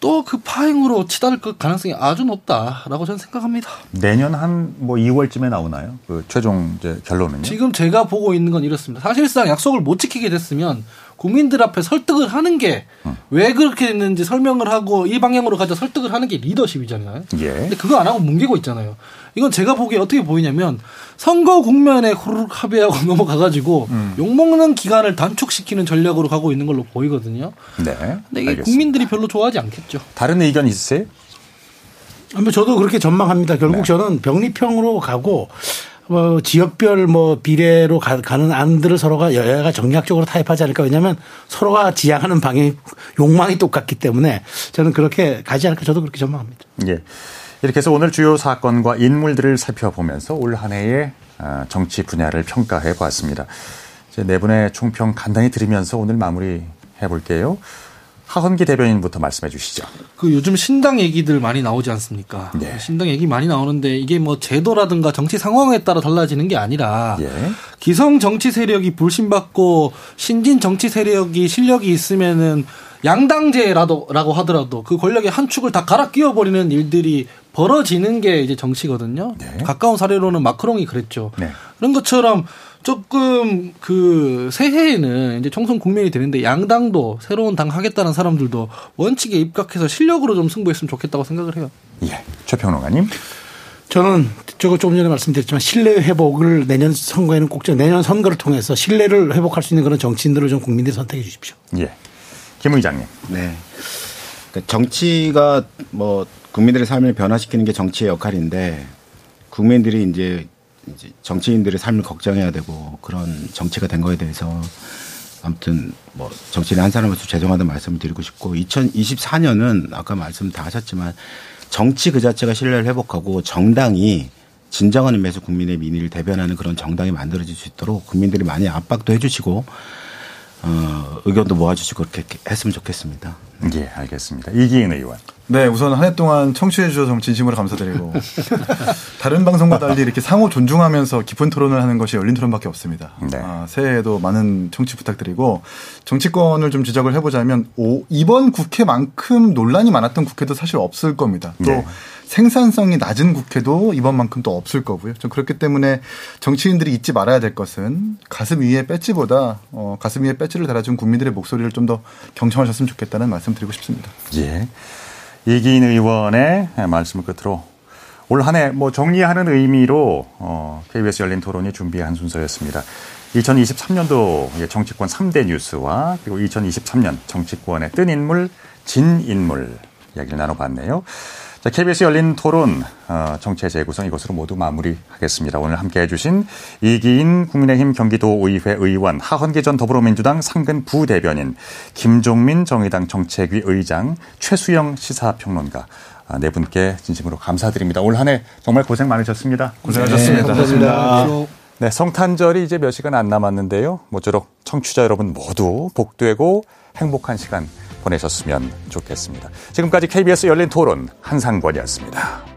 또 그 파행으로 치달을 가능성이 아주 높다라고 저는 생각합니다. 내년 한 뭐 2월쯤에 나오나요? 그 최종 결론은요? 지금 제가 보고 있는 건 이렇습니다. 사실상 약속을 못 지키게 됐으면 국민들 앞에 설득을 하는 게왜 음. 그렇게 됐는지 설명을 하고 이 방향으로 가자 설득을 하는 게 리더십이잖아요. 예. 근데 그거 안 하고 뭉개고 있잖아요. 이건 제가 보기에 어떻게 보이냐면 선거 국면에 후루룩 합의하고 [laughs] 넘어가가지고 음. 욕먹는 기간을 단축시키는 전략으로 가고 있는 걸로 보이거든요. 네. 근데 이게 알겠습니다. 국민들이 별로 좋아하지 않겠죠. 다른 의견 있으세요? 뭐 저도 그렇게 전망합니다. 결국 네. 저는 병리평으로 가고 뭐 지역별 뭐 비례로 가, 는 안들을 서로가 여야가 정략적으로 타협하지 않을까 왜냐하면 서로가 지향하는 방향 욕망이 똑같기 때문에 저는 그렇게 가지 않을까 저도 그렇게 전망합니다. 예. 이렇게 해서 오늘 주요 사건과 인물들을 살펴보면서 올 한 해의 아, 정치 분야를 평가해 보았습니다. 네 분의 총평 간단히 들으면서 오늘 마무리 해 볼게요. 하헌기 대변인부터 말씀해 주시죠. 그 요즘 신당 얘기들 많이 나오지 않습니까? 네. 신당 얘기 많이 나오는데 이게 뭐 제도라든가 정치 상황에 따라 달라지는 게 아니라 예. 기성 정치 세력이 불신받고 신진 정치 세력이 실력이 있으면은 양당제라도 라고 하더라도 그 권력의 한 축을 다 갈아 끼워 버리는 일들이 벌어지는 게 이제 정치거든요. 네. 가까운 사례로는 마크롱이 그랬죠. 네. 그런 것처럼 조금 그 새해에는 이제 총선 국면이 되는데 양당도 새로운 당 하겠다는 사람들도 원칙에 입각해서 실력으로 좀 승부했으면 좋겠다고 생각을 해요. 예. 최평론가님. 저는 저거 조금 전에 말씀드렸지만 신뢰 회복을 내년 선거에는 꼭 내년 선거를 통해서 신뢰를 회복할 수 있는 그런 정치인들을 좀 국민들이 선택해 주십시오. 예. 김 의장님. 네. 그러니까 정치가 뭐 국민들의 삶을 변화시키는 게 정치의 역할인데 국민들이 이제 이제 정치인들의 삶을 걱정해야 되고 그런 정치가 된 거에 대해서 아무튼 뭐 정치인 한 사람으로서 죄송하다는 말씀을 드리고 싶고 2024년은 아까 말씀 다 하셨지만 정치 그 자체가 신뢰를 회복하고 정당이 진정한 의미에서 국민의 민의를 대변하는 그런 정당이 만들어질 수 있도록 국민들이 많이 압박도 해주시고 어, 의견도 모아주시고 그렇게 했으면 좋겠습니다. 예, 알겠습니다. 이기인 의원. 네, 우선 한 해 동안 청취해 주셔서 진심으로 감사드리고 [laughs] 다른 방송과 달리 이렇게 상호 존중하면서 깊은 토론을 하는 것이 열린 토론밖에 없습니다. 네. 아, 새해에도 많은 청취 부탁드리고 정치권을 좀 지적을 해보자면 오, 이번 국회만큼 논란이 많았던 국회도 사실 없을 겁니다. 또 네. 생산성이 낮은 국회도 이번만큼 또 없을 거고요. 좀 그렇기 때문에 정치인들이 잊지 말아야 될 것은 가슴 위에 배지보다 어, 가슴 위에 배지를 달아준 국민들의 목소리를 좀 더 경청하셨으면 좋겠다는 말씀 드리고 싶습니다. 예. 이기인 의원의 말씀을 끝으로 올 한 해 뭐 정리하는 의미로 어, KBS 열린 토론이 준비한 순서였습니다. 2023년도 정치권 3대 뉴스와 그리고 2023년 정치권의 뜬 인물, 진 인물 이야기를 나눠봤네요. 자, KBS 열린 토론 어, 정체 재구성 이것으로 모두 마무리하겠습니다. 오늘 함께해 주신 이기인 국민의힘 경기도의회 의원, 하헌기 전 더불어민주당 상근 부대변인, 김종민 정의당 정책위 의장, 최수영 시사평론가 아, 네 분께 진심으로 감사드립니다. 올 한 해 정말 고생 많으셨습니다. 고생하셨습니다. 네, 감사합니다. 네, 성탄절이 이제 몇 시간 안 남았는데요. 모쪼록 청취자 여러분 모두 복되고 행복한 시간 보내셨으면 좋겠습니다. 지금까지 KBS 열린 토론 한상권이었습니다.